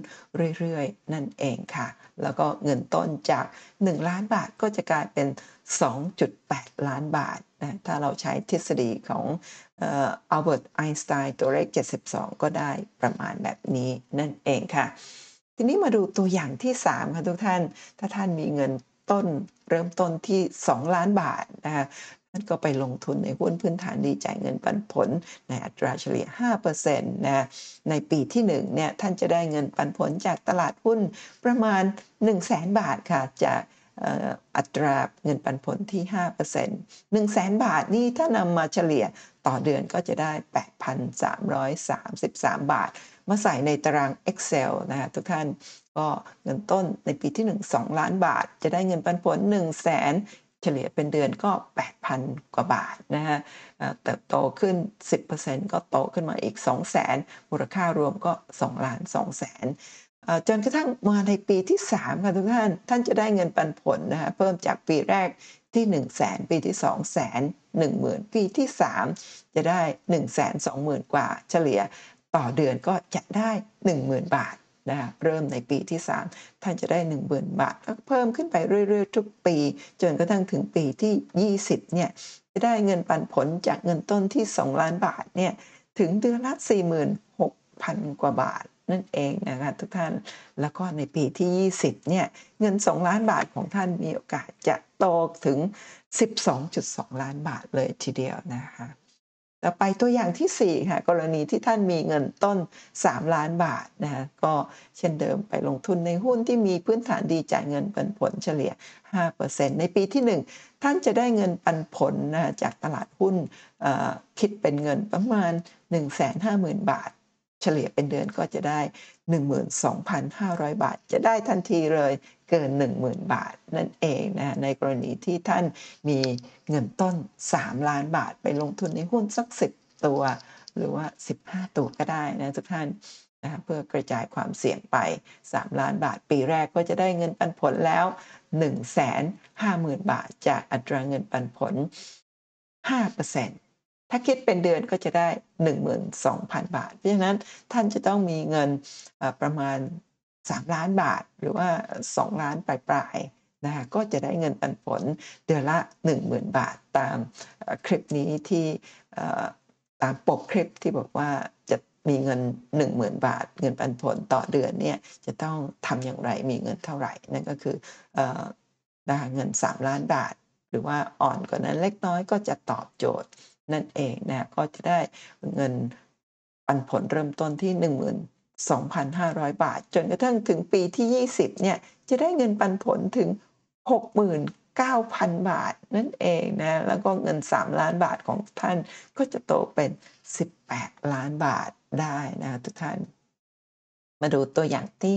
เรื่อยๆ นั่นเองค่ะ แล้วก็เงินต้นจาก 1 ล้านบาทก็จะกลายเป็น 2.8 ล้านบาทนะถ้าเราใช้ทฤษฎีของเอัลเบิร์ตไอน์สไตน์ตัวเลข 72 ก็ได้ประมาณแบบนี้นั่นเองค่ะ ทีนี้มาดูตัวอย่างที่ 3 ค่ะทุกท่าน ถ้าท่านมีเงินต้นเริ่มต้นที่ 2 ล้านบาทนะคะท่านก็ไปลงทุนในหุ้นพื้นฐานดีจ่ายเงินปันผล ในอัตราเฉลี่ย 5%นะในปีที่1เนี่ยท่านจะได้เงินปันผลจากตลาดหุ้นประมาณ1 0 0 0 0แบาทค่ะจาก อัตราเงินปันผลที่ 5% 1 0 0 0 0 บาทนี่ถ้านำมาเฉลี่ยต่อเดือนก็จะได้ 8,333 บาท มาใส่ในตาราง Excel นะคะทุกท่านก็เงินต้นในปีที่ 1 2 ล้านบาท จะได้เงินปันผล 1 0 0 0 0แสนเฉลี่ยเป็นเดือนก็ 8,000 กว่าบาทนะฮะเติบโตขึ้น 10%ก็โตขึ้นมาอีก 2 0 0 0 0 0 มูลค่ารวมก็ 2 ล้าน2แสน จนกระทั่งมาในปีที่3ค่ะทุกท่าน ท่านจะได้เงินปันผลนะคะเพิ่มจากปีแรกที่ 1 0 0 0 0แสนปีที่2 0 0 0 0 1 0,000 ปีที่ 3 จะได้ 1 2 0 0 0 0 กว่า เฉลี่ยต่อเดือนก็จะได้ 10,000 บาทนะคะเริ่มในปีที่ 3 ท่านจะได้ 10,000 บาทก็เพิ่มขึ้นไปเรื่อยๆ ทุกปี จนกระทั่งถึงปีที่ 20เนี่ยจะได้เงินปันผลจากเงินต้นที่ 2 ล้านบาทเนี่ยถึงเดือนละ46,000 กว่าบาท นั่นเองนะคะทุกท่าน แล้วก็ในปีที่ 20เนี่ยเงิน 2 ล้านบาทของท่านมีโอกาสจะโตถึง 12.2 ล้านบาทเลยทีเดียวนะคะต่อไปตัวอย่างที่ 4 ค่ะ กรณีที่ท่านมีเงินต้น 3 ล้านบาทนะคะก็เช่นเดิมไปลงทุนในหุ้นที่มีพื้นฐานดีจ่ายเงินปันผลเฉลี่ย 5%ในปีที่ 1 ท่านจะได้เงินปันผลนะจากตลาดหุ้นคิดเป็นเงินประมาณ 150,000 บาท เฉลี่ยเป็นเดือนก็จะได้ 12,500 บาท จะได้ทันทีเลยเกิน 10,000 บาทนั่นเองนะในกรณีที่ท่านมีเงินต้น 3 ล้านบาท ไปลงทุนในหุ้นสัก 10 ตัว หรือว่า 15 ตัวก็ได้นะทุกท่านนะเพื่อกระจายความเสี่ยงไป 3 ล้านบาท ปีแรกก็จะได้เงินปันผลแล้ว 150,000 บาท จากอัตราเงินปันผล 5% ถ้าคิดเป็นเดือนก็จะได้ 12,000 บาท เพราะฉะนั้นท่านจะต้องมีเงินประมาณ 3 ล้านบาทหรือว่า 2 ล้านปลายๆนะคะก็จะได้เงินปันผลเดือนละ 10,000 บาทตามคลิปนี้ที่ตามปกคลิปที่บอกว่าจะมีเงิน 10,000 บาท เงินปันผลต่อเดือนเนี่ยจะต้องทำอย่างไรมีเงินเท่าไหร่ นั่นก็คือได้เงิน 3 ล้านบาท หรือว่าอ่อนกว่านั้นเล็กน้อยก็จะตอบโจทย์ นั่นเองนะก็จะได้เงินปันผลเริ่มต้นที่ 12,500 บาท จนกระทั่งถึงปีที่ 20เนี่ยจะได้เงินปันผลถึง 69,000 บาทนั่นเองนะแล้วก็เงิน 3 ล้านบาทของท่านก็จะโตเป็น 18 ล้านบาทได้นะทุกท่าน มาดูตัวอย่างที่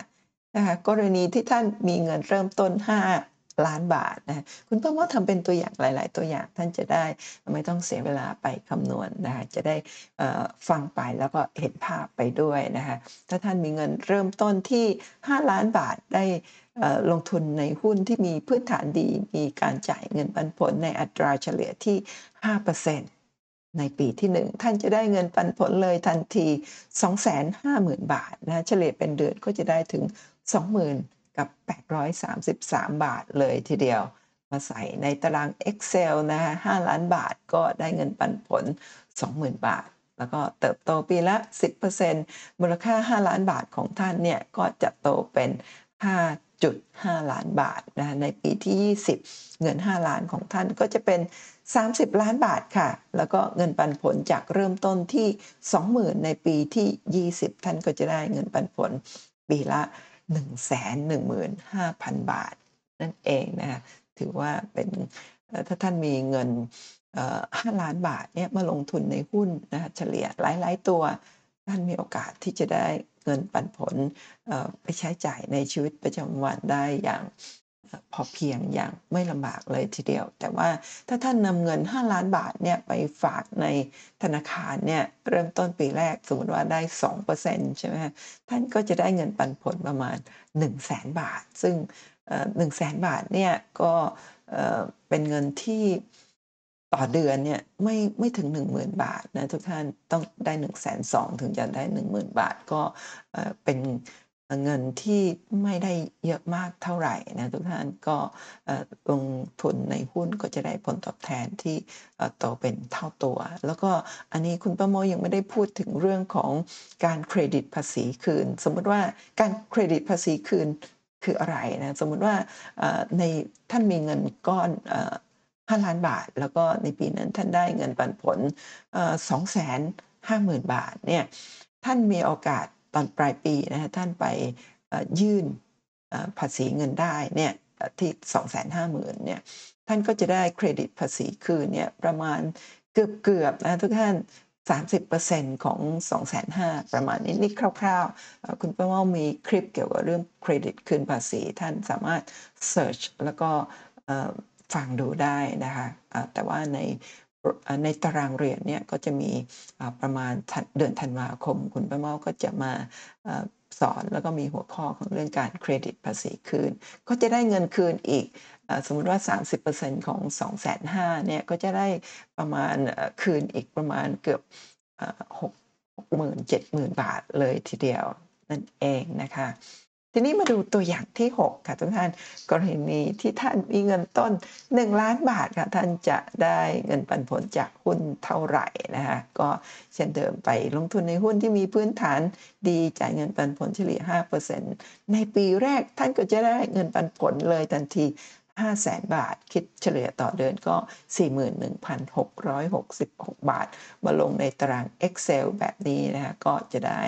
5นะคะกรณีที่ท่านมีเงินเริ่มต้น 5 ล้านบาทนะคุณป้าว่าทำเป็นตัวอย่างหลาย ๆ ตัวอย่างท่านจะได้ไม่ต้องเสียเวลาไปคำนวณนนะคะจะได้ฟังไปแล้วก็เห็นภาพไปด้วยนะคะถ้าท่านมีเงินเริ่มต้นที่ 5 ล้านบาทได้ลงทุนในหุ้นที่มีพื้นฐานดี มีการจ่ายเงินปันผลในอัตราเฉลี่ยที่ 5%ในปีที่ 1 ท่านจะได้เงินปันผลเลยทันที 250,000 บาทนะเฉลี่ยเป็นเดือนก็จะได้ถึง 20,000 กับ 833 บาทเลยทีเดียว มาใส่ในตาราง Excel นะฮะ5ล้านบาทก็ได้เงินปันผล 20,000 บาท แล้วก็เติบโตปีละ 10%มูลค่า 5 ล้านบาทของท่านเนี่ย ก็จะโตเป็น 5.5 ล้านบาทนะในปีที่ 20 เงิน 5 ล้านของท่านก็จะเป็น 30 ล้านบาทค่ะ แล้วก็เงินปันผลจากเริ่มต้นที่ 20,000 ในปีที่ 20 ท่านก็จะได้เงินปันผลปีละ 115,000 บาท นั่นเองนะคะถือว่าเป็นถ้าท่านมีเงิน5ล้านบาทเนี่ยมาลงทุนในหุ้นนะเฉลี่ยหลาย ๆ ตัว ท่านมีโอกาสที่จะได้เงินปันผลไปใช้จ่ายในชีวิตประจำวันได้อย่าง พอเพียงอย่างไม่ลำบากเลยทีเดียว แต่ว่าถ้าท่านนำเงิน 5 ล้านบาทเนี่ยไปฝากในธนาคารเนี่ยเริ่มต้นปีแรกสมมติว่าได้ 2%ใช่ไหมท่านก็จะได้เงินปันผลประมาณ 1 0 0 0 0แบาท ซึ่ง1 0 0 0 0 0บาทเนี่ยก็เป็นเงินที่ต่อเดือนเนี่ยไม่ไม่ถึง 10,000 บาทนะทุกท่านต้องได้1 2 0 0 0 ถึงจะได้ 10,000 บาทก็เป็น เงินที่ไม่ได้เยอะมากเท่าไหร่นะทุกท่านก็ลงทุนในหุ้นก็จะได้ผลตอบแทนที่โตเป็นเท่าตัว แล้วก็อันนี้คุณป้าโมยังไม่ได้พูดถึงเรื่องของการเครดิตภาษีคืน สมมติว่าการเครดิตภาษีคืนคืออะไรนะสมมติว่าในท่านมีเงินก้อน5ล้านบาท แล้วก็ในปีนั้นท่านได้เงินปันผลสองแสนห้าหมื่นบาทเนี่ยท่านมีโอกาส ตอนปลายปีนะฮะท่านไปยื่นภาษีเงินได้เนี่ยที่2 5 0 0 0 0เนี่ยท่านก็จะได้เครดิตภาษีคืนเนี่ยประมาณเกือบเกือบนะทุกท่าน 30%ของ 2,500ประมาณนี้นี่คร่าวๆ คุณป้าว่ามีคลิปเกี่ยวกับเรื่องเครดิตคืนภาษีท่านสามารถ search แล้วก็ฟังดูได้นะคะแต่ว่าใน ในตารางเรียนเนี่ยก็จะมีประมาณเดือนธันวาคม คุณป้าเมาก็จะมาสอนแล้วก็มีหัวข้อของเรื่องการเครดิตภาษีคืน ก็จะได้เงินคืนอีกสมมติว่า 30%ของ 2 5 0 0 0เนี่ยก็จะได้ประมาณคืนอีกประมาณเกือบ6 0 0 0 0 7 0 0 0 บาทเลยทีเดียวนั่นเองนะคะ ทีนี้มาดูตัวอย่างที่ 6 ค่ะทุกท่าน กรณีที่ท่านมีเงินต้น 1 ล้านบาทค่ะท่านจะได้เงินปันผลจากหุ้นเท่าไหร่นะคะก็เช่นเดิมไปลงทุนในหุ้นที่มีพื้นฐานดีจ่ายเงินปันผลเฉลี่ย 5%ในปีแรกท่านก็จะได้เงินปันผลเลยทันที5 0 0แสนบาท คิดเฉลี่ยต่อเดือนก็ 41,666 บาท มาลงในตาราง Excel แบบนี้นะคะก็จะได้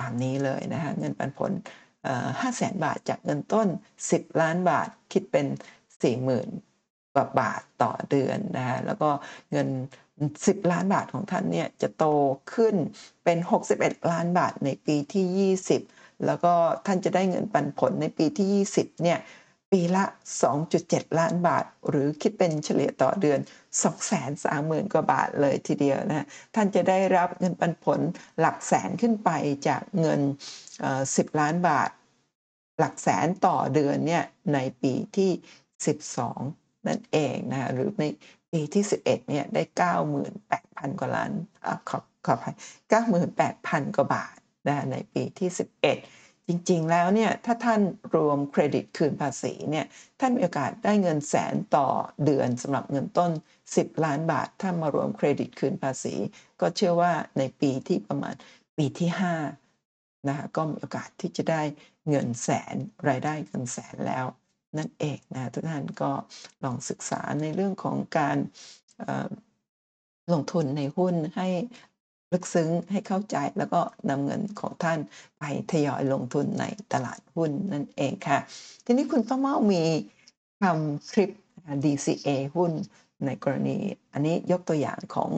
ตามนี้เลยนะคะเงินปันผล ห้าแสนบาทจากเงินต้น 10 ล้านบาทคิดเป็น 40,000กว่าบาทต่อเดือนนะฮะแล้วก็เงิน 10 ล้านบาทของท่านเนี่ยจะโตขึ้นเป็น 61 ล้านบาทในปีที่ 20 แล้วก็ท่านจะได้เงินปันผลในปีที่ 20 เนี่ยปีละ 2.7 ล้านบาท หรือคิดเป็นเฉลี่ยต่อเดือน 230,000 กว่าบาทเลยทีเดียวนะท่านจะได้รับเงินปันผลหลักแสนขึ้นไปจากเงิน 10 ล้านบาท หลักแสนต่อเดือนเนี่ยในปีที่ 12 นั่นเองนะหรือในปีที่ 11เนี่ยได้ 98,000 กว่าล้านอขอขออภัย98,000 กว่าบาทนะในปีที่ 11 จริงๆแล้วเนี่ยถ้าท่านรวมเครดิตคืนภาษีเนี่ยท่านมีโอกาสได้เงินแสนต่อเดือนสำหรับเงินต้น 10 ล้านบาท ถ้ามารวมเครดิตคืนภาษี ก็เชื่อว่าในปีที่ประมาณปีที่ 5 นะก็มีโอกาสที่จะได้เงินแสนรายได้เงินแสนแล้วนั่นเองนะทุกท่านก็ลองศึกษาในเรื่องของการลงทุนในหุ้นให้ลึกซึ้งให้เข้าใจแล้วก็นำเงินของท่านไปทยอยลงทุนในตลาดหุ้นนั่นเองค่ะ ทีนี้คุณป้าเมามีทำคลิป DCA หุ้นในกรณี อันนี้ยกตัวอย่างของ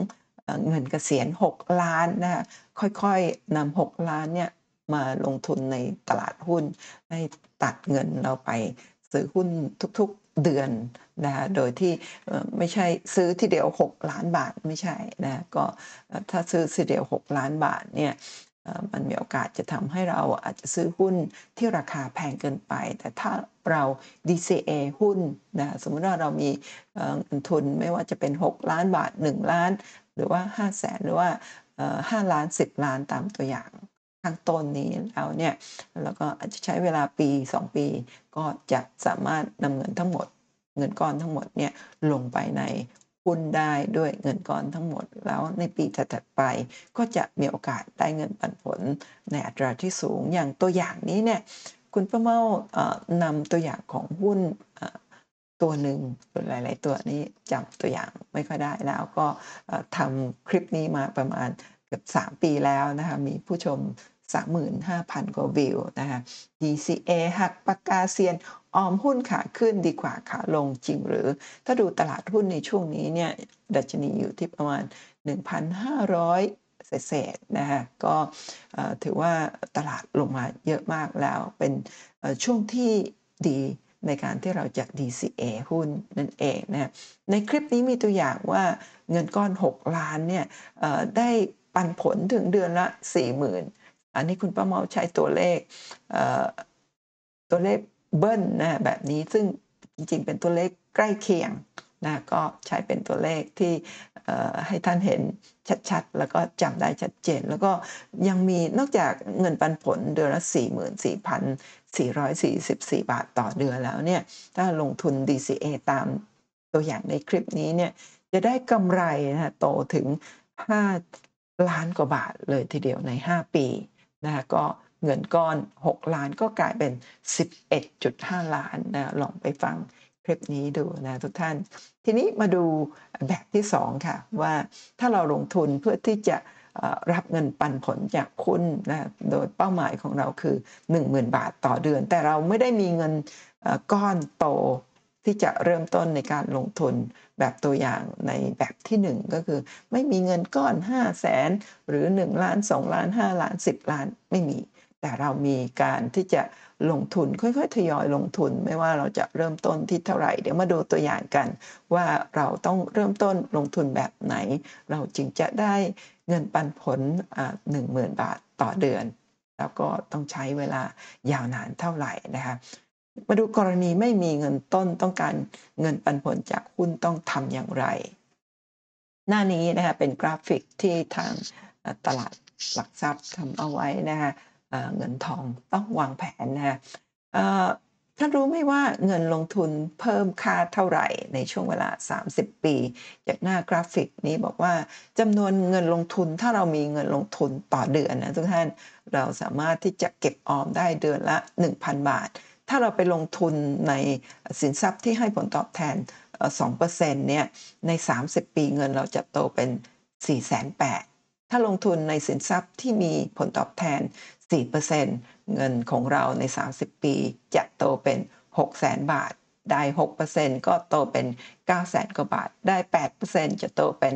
เงินเกษียณ 6 ล้านนะค่อยๆนำ6 ล้านเนี่ย มาลงทุนในตลาดหุ้น ให้ตัดเงินเราไปซื้อหุ้นทุกๆเดือนนะโดยที่ไม่ใช่ซื้อทีเดียว 6 ล้านบาทไม่ใช่นะก็ถ้าซื้อทีเดียว 6 ล้านบาทเนี่ยมันมีโอกาสจะทำให้เราอาจจะซื้อหุ้นที่ราคาแพงเกินไป แต่ถ้าเรา DCA หุ้นนะสมมติว่าเรามีเงินทุนไม่ว่าจะเป็น 6 ล้านบาท 1 ล้าน หรือว่า 5 0 0แสนหรือว่า 5 ล้าน 10 ล้านตามตัวอย่าง ข้างต้นนี้แล้วเนี่ยแล้วก็อาจจะใช้เวลาปี 2 ปี ก็จะสามารถนำเงินทั้งหมด เงินก้อนทั้งหมดเนี่ยลงไปในหุ้นได้ด้วยเงินก้อนทั้งหมด แล้วในปีถัดไป ก็จะมีโอกาสได้เงินปันผลในอัตราที่สูงอย่างตัวอย่างนี้เนี่ยคุณประเมานำตัวอย่างของหุ้นตัวหนึ่งหลาย ๆ ตัวนี้จำตัวอย่างไม่ค่อยได้แล้วก็ทำคลิปนี้มาประมาณ เกือบ3 ปีแล้วนะคะมีผู้ชม 35,000 กว่าวิวนะคะ DCA หักปากกาเซียนออมหุ้นขาขึ้นดีกว่าขาลงจริงหรือ ถ้าดูตลาดหุ้นในช่วงนี้เนี่ยดัชนีอยู่ที่ประมาณ 1,500เศษนะคะก็ถือว่าตลาดลงมาเยอะมากแล้วเป็นช่วงที่ดีในการที่เราจะ DCA หุ้นนั่นเองนะในคลิปนี้มีตัวอย่างว่าเงินก้อน 6 ล้านเนี่ยได้ ปันผลถึงเดือนละ 40,000 อันนี้คุณป้าเมาใช้ตัวเลขตัวเลขเบิ้ลนะแบบนี้ซึ่งจริงๆ เป็นตัวเลขใกล้เคียงนะก็ใช้เป็นตัวเลขที่ให้ท่านเห็นชัดๆ แล้วก็จำได้ชัดเจน แล้วก็ยังมีนอกจากเงินปันผลเดือนละ 44,444 บาทต่อเดือนแล้วเนี่ยถ้าลงทุน DCA ตามตัวอย่างในคลิปนี้เนี่ยจะได้กำไรนะโตถึง5 ล้านกว่าบาทเลยทีเดียวใน 5 ปีนะก็เงินก้อน 6 ล้านก็กลายเป็น 11.5 ล้านนะลองไปฟังคลิปนี้ดูนะทุกท่าน ทีนี้มาดูแบบที่ 2 ค่ะ ว่าถ้าเราลงทุนเพื่อที่จะรับเงินปันผลจากคุณนะโดยเป้าหมายของเราคือ 10,000 บาทต่อเดือน แต่เราไม่ได้มีเงินก้อนโตที่จะเริ่มต้นในการลงทุน แบบตัวอย่างในแบบที่ 1 ก็คือไม่มีเงินก้อน 5 0 0แสนหรือ 1 ล้าน 2 ล้าน 5 ล้าน 10 ล้านไม่มี แต่เรามีการที่จะลงทุนค่อยๆ ทยอยลงทุน ไม่ว่าเราจะเริ่มต้นที่เท่าไหร่ เดี๋ยวมาดูตัวอย่างกัน ว่าเราต้องเริ่มต้นลงทุนแบบไหน เราจึงจะได้เงินปันผลหนึ่งหมื่นบาทต่อเดือน แล้วก็ต้องใช้เวลายาวนานเท่าไหร่นะคะ มาดูกรณีไม่มีเงินต้นต้องการเงินปันผลจากหุ้นต้องทำอย่างไร หน้านี้นะคะเป็นกราฟิกที่ทางตลาดหลักทรัพย์ทำเอาไว้นะคะเงินทองต้องวางแผนนะคะท่านรู้ไหมว่าเงินลงทุนเพิ่มค่าเท่าไหร่ในช่วงเวลา 30 ปี จากหน้ากราฟิกนี้บอกว่าจำนวนเงินลงทุนถ้าเรามีเงินลงทุนต่อเดือนนะทุกท่านเราสามารถที่จะเก็บออมได้เดือนละ 1,000 บาท ถ้าเราไปลงทุนในสินทรัพย์ที่ให้ผลตอบแทน 2%เนี่ยใน 30 ปีเงินเราจะโตเป็น 4 8 0 0 0ถ้าลงทุนในสินทรัพย์ที่มีผลตอบแทน 4%เงินของเราใน 30 ปีจะโตเป็น 6 0 0 0 0 0 บาทได้ 6%ก็โตเป็น 9 0 0 0 0กว่าบาท ได้ 8%จะโตเป็น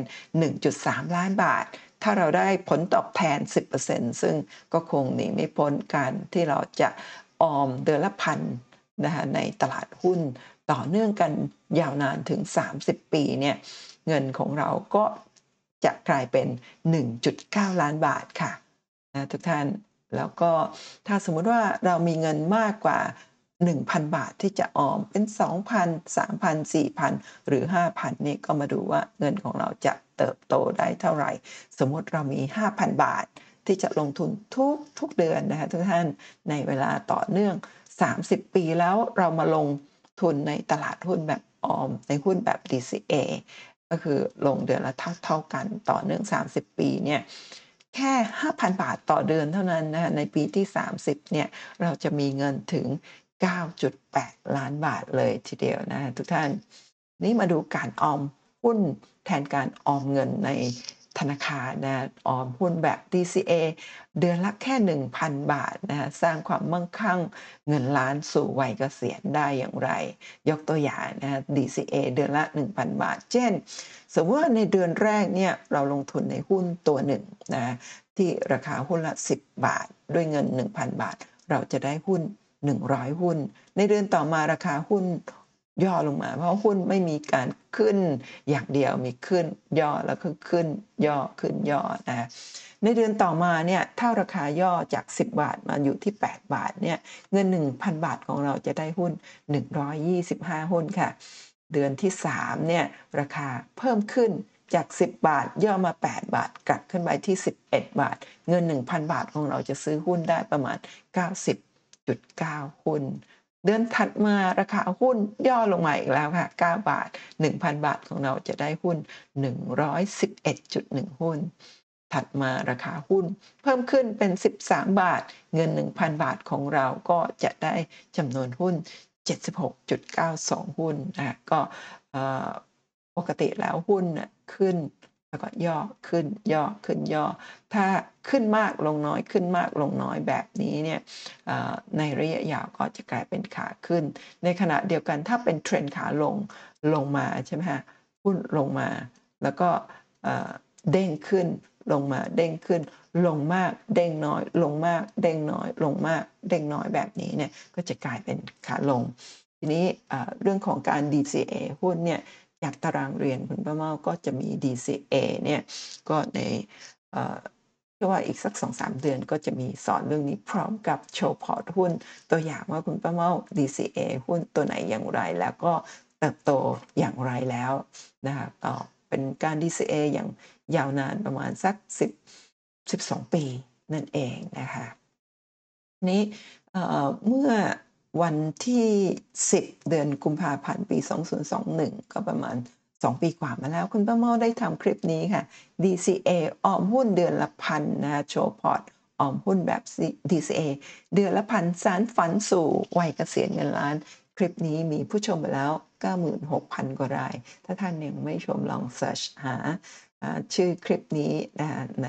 1.3 ล้านบาท ถ้าเราได้ผลตอบแทน 10%ซึ่งก็คงหนีไม่พ้นการที่เราจะออมเดือนละพันนะคะในตลาดหุ้นต่อเนื่องกันยาวนานถึง 30 ปีเนี่ยเงินของเราก็จะกลายเป็น 1.9 ล้านบาทค่ะนะทุกท่านแล้วก็ถ้าสมมุติว่าเรามีเงินมากกว่า 1,000 บาทที่จะออมเป็น 2,000 3,000 4,000 หรือ 5,000 นี่ก็มาดูว่าเงินของเราจะเติบโตได้เท่าไหร่ สมมติเรามี 5,000 บาท ที่จะลงทุนทุกทุกเดือนนะคะทุกท่านในเวลาต่อเนื่อง 30 ปีแล้วเรามาลงทุนในตลาดหุ้นแบบออม ในหุ้นแบบ DCA ก็คือลงเดือนละเท่าเท่ากันต่อเนื่อง 30 ปีเนี่ยแค่ 5,000 บาทต่อเดือนเท่านั้นนะคะในปีที่ 30 เนี่ยเราจะมีเงินถึง 9.8 ล้านบาทเลยทีเดียวนะทุกท่าน นี่มาดูการออมหุ้นแทนการออมเงินใน ธนาคารนะออมหุ้นแบบ DCA เดือนละแค่ 1,000 บาทนะสร้างความมั่งคั่งเงินล้านสู่วัยเกษียณได้อย่างไร ยกตัวอย่างนะ DCA เดือนละ 1,000 บาท เช่น สมมติว่าในเดือนแรกเนี่ยเราลงทุนในหุ้นตัวหนึ่งนะที่ราคาหุ้นละ 10 บาท ด้วยเงิน 1,000 บาท เราจะได้หุ้น 100 หุ้น ในเดือนต่อมาราคาหุ้น ย่อลงมา เพราะหุ้นไม่มีการขึ้นอย่างเดียวมีขึ้นย่อแล้วก็ขึ้นย่อขึ้นย่อนะในเดือนต่อมาเนี่ยถ้าราคาย่อจาก 10 บาทมาอยู่ที่ 8 บาทเนี่ยเงิน 1,000 บาทของเราจะได้หุ้น 125 หุ้นค่ะ เดือนที่3เนี่ยราคาเพิ่มขึ้นจาก 10 บาท ย่อมา 8 บาทกลับขึ้นไปที่ 11 บาท เงิน 1,000 บาทของเราจะซื้อหุ้นได้ประมาณ 90.9 หุ้น เดือนถัดมาราคาหุ้นย่อลงมาอีกแล้วค่ะ 9 บาท 1,000 บาทของเราจะได้หุ้น 111.1 หุ้น ถัดมาราคาหุ้นเพิ่มขึ้นเป็น 13 บาท เงิน 1,000 บาทของเราก็จะได้จำนวนหุ้น 76.92 หุ้นนะก็ปกติแล้วหุ้นขึ้น แล้วก็ย่อขึ้นย่อขึ้นย่อ ถ้าขึ้นมากลงน้อยขึ้นมากลงน้อยแบบนี้เนี่ยในระยะยาวก็จะกลายเป็นขาขึ้น ในขณะเดียวกันถ้าเป็นเทรนขาลงลงมาใช่ไหมฮะหุ้นลงมา แล้วก็เด้งขึ้นลงมาเด้งขึ้น ลงมากเด้งน้อย ลงมากเด้งน้อย ลงมากเด้งน้อยแบบนี้เนี่ยก็จะกลายเป็นขาลง ทีนี้เรื่องของการ DCA หุ้นเนี่ย จากตารางเรียนคุณป้าเมาก็จะมี DCA เนี่ยก็ในเชื่อว่าอีกสักสองสามเดือนก็จะมีสอนเรื่องนี้พร้อมกับโชว์พอร์ตหุ้น ตัวอย่างว่าคุณป้าเมา DCA หุ้นตัวไหนอย่างไร แล้วก็เติบโตอย่างไรแล้วนะคะก็เป็นการ DCA อย่างยาวนานประมาณสัก 10 12 ปีนั่นเองนะคะนี้เมื่อ วันที่ 10 เดือนกุมภาพันธ์ปี 2021 ก็ประมาณ 2 ปีกว่ามาแล้ว คุณป้าเมาได้ทำคลิปนี้ค่ะ DCA ออมหุ้นเดือนละพันนะโชว์พอร์ตออมหุ้นแบบ DCA เดือนละพันสารฝันสู่วัยเกษียณเงินล้าน คลิปนี้มีผู้ชมไปแล้ว 96,000 กว่าราย ถ้าท่านยังไม่ชมลองเสิร์ชหา ชื่อคลิปนี้ใน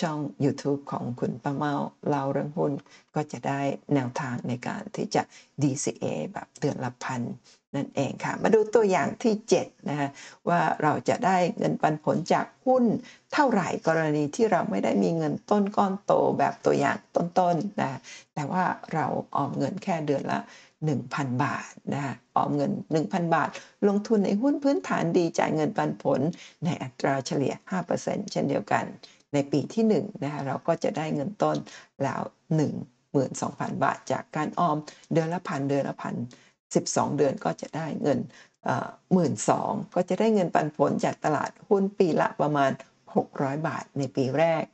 ช่อง YouTube ของคุณป้าเมาเล่าเรื่องหุ้น ก็จะได้แนวทางในการที่จะ DCA แบบเดือนละพันนั่นเองค่ะ มาดูตัวอย่างที่7นะฮะว่าเราจะได้เงินปันผลจากหุ้นเท่าไหร่กรณีที่เราไม่ได้มีเงินต้นก้อนโตแบบตัวอย่างต้นๆนะแต่ว่าเราออมเงินแค่เดือนละ 1,000 บาทนะออมเงิน 1,000 บาท ลงทุนในหุ้นพื้นฐานดีจ่ายเงินปันผล ในอัตราเฉลี่ย 5%เช่นเดียวกัน ในปีที่1นะคะเราก็จะได้เงินต้นแล้ว 12,000 บาท จากการออมเดือนละพันเดือนละพัน12 เดือนก็จะได้เงินหมื่นสองก็จะได้เงินปันผลจากตลาดหุ้นปีละประมาณ 600 บาทในปีแรก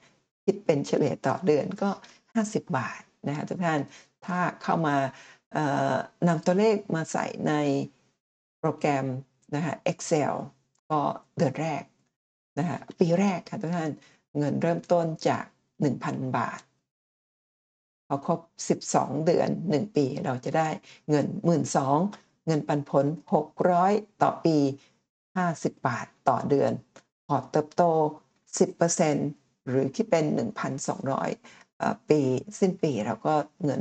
คิดเป็นเฉลี่ยต่อเดือนก็ 50 บาทนะคะทุกท่านถ้าเข้ามา นำตัวเลขมาใส่ในโปรแกรมนะฮะ Excel ก็เดือนแรกนะฮะปีแรกค่ะทุกท่านเงินเริ่มต้นจาก 1,000 บาท พอครบ 12 เดือน 1 ปีเราจะได้เงิน 12,000เงินปันผล 600 ต่อปี 50 บาทต่อเดือน พอเติบโต 10%หรือคิดเป็น 1,200 ปี สิ้นปีเราก็เงิน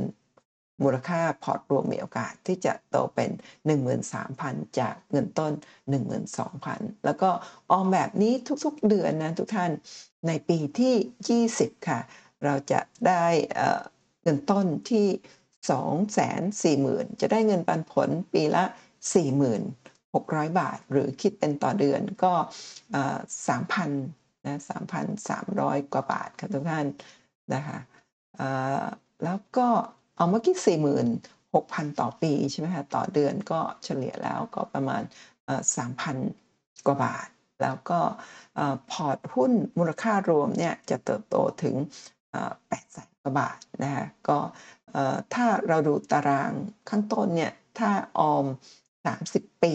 มูลค่าพอร์ตรวมมีโอกาสที่จะโตเป็น 13,000 จากเงินต้น 12,000 แล้วก็ออมแบบนี้ทุกๆเดือนนะทุกท่านในปีที่ 20 ค่ะ เราจะได้เงินต้นที่ 240,000 จะได้เงินปันผลปีละ 4,600 บาท หรือคิดเป็นต่อเดือนก็ 3,000นะ3,300 กว่าบาทค่ะทุกท่านนะคะแล้วก็ เอาเมื่อกี้สี่หมื่น6,000ต่อปีใช่ไหมคะต่อเดือนก็เฉลี่ยแล้วก็ประมาณ3,000กว่าบาท แล้วก็พอร์ตหุ้นมูลค่ารวมเนี่ยจะเติบโตถึง8,000กว่าบาทนะคะก็ถ้าเราดูตารางข้างต้นเนี่ยถ้าออม 30 ปี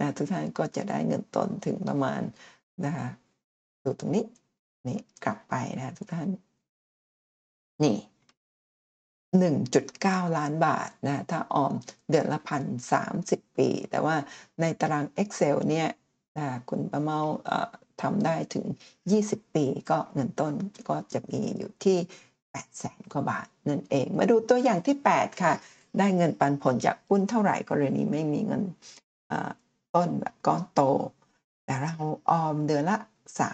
นะทุกท่านก็จะได้เงินต้นถึงประมาณนะคะดูตรงนี้นี่กลับไปนะทุกท่านนี่ 1.9 ล้านบาทนะถ้าออมเดือนละพัน30ปี แต่ว่าในตาราง Excel เนี่ยคุณประเมาทำได้ถึง 20 ปีก็เงินต้นก็จะมีอยู่ที่800,000กว่าบาทนั่นเอง มาดูตัวอย่างที่ 8 ค่ะ ได้เงินปันผลจากหุ้นเท่าไหร่กรณีไม่มีเงินต้นแบบก้อนโต แต่เราออมเดือนละ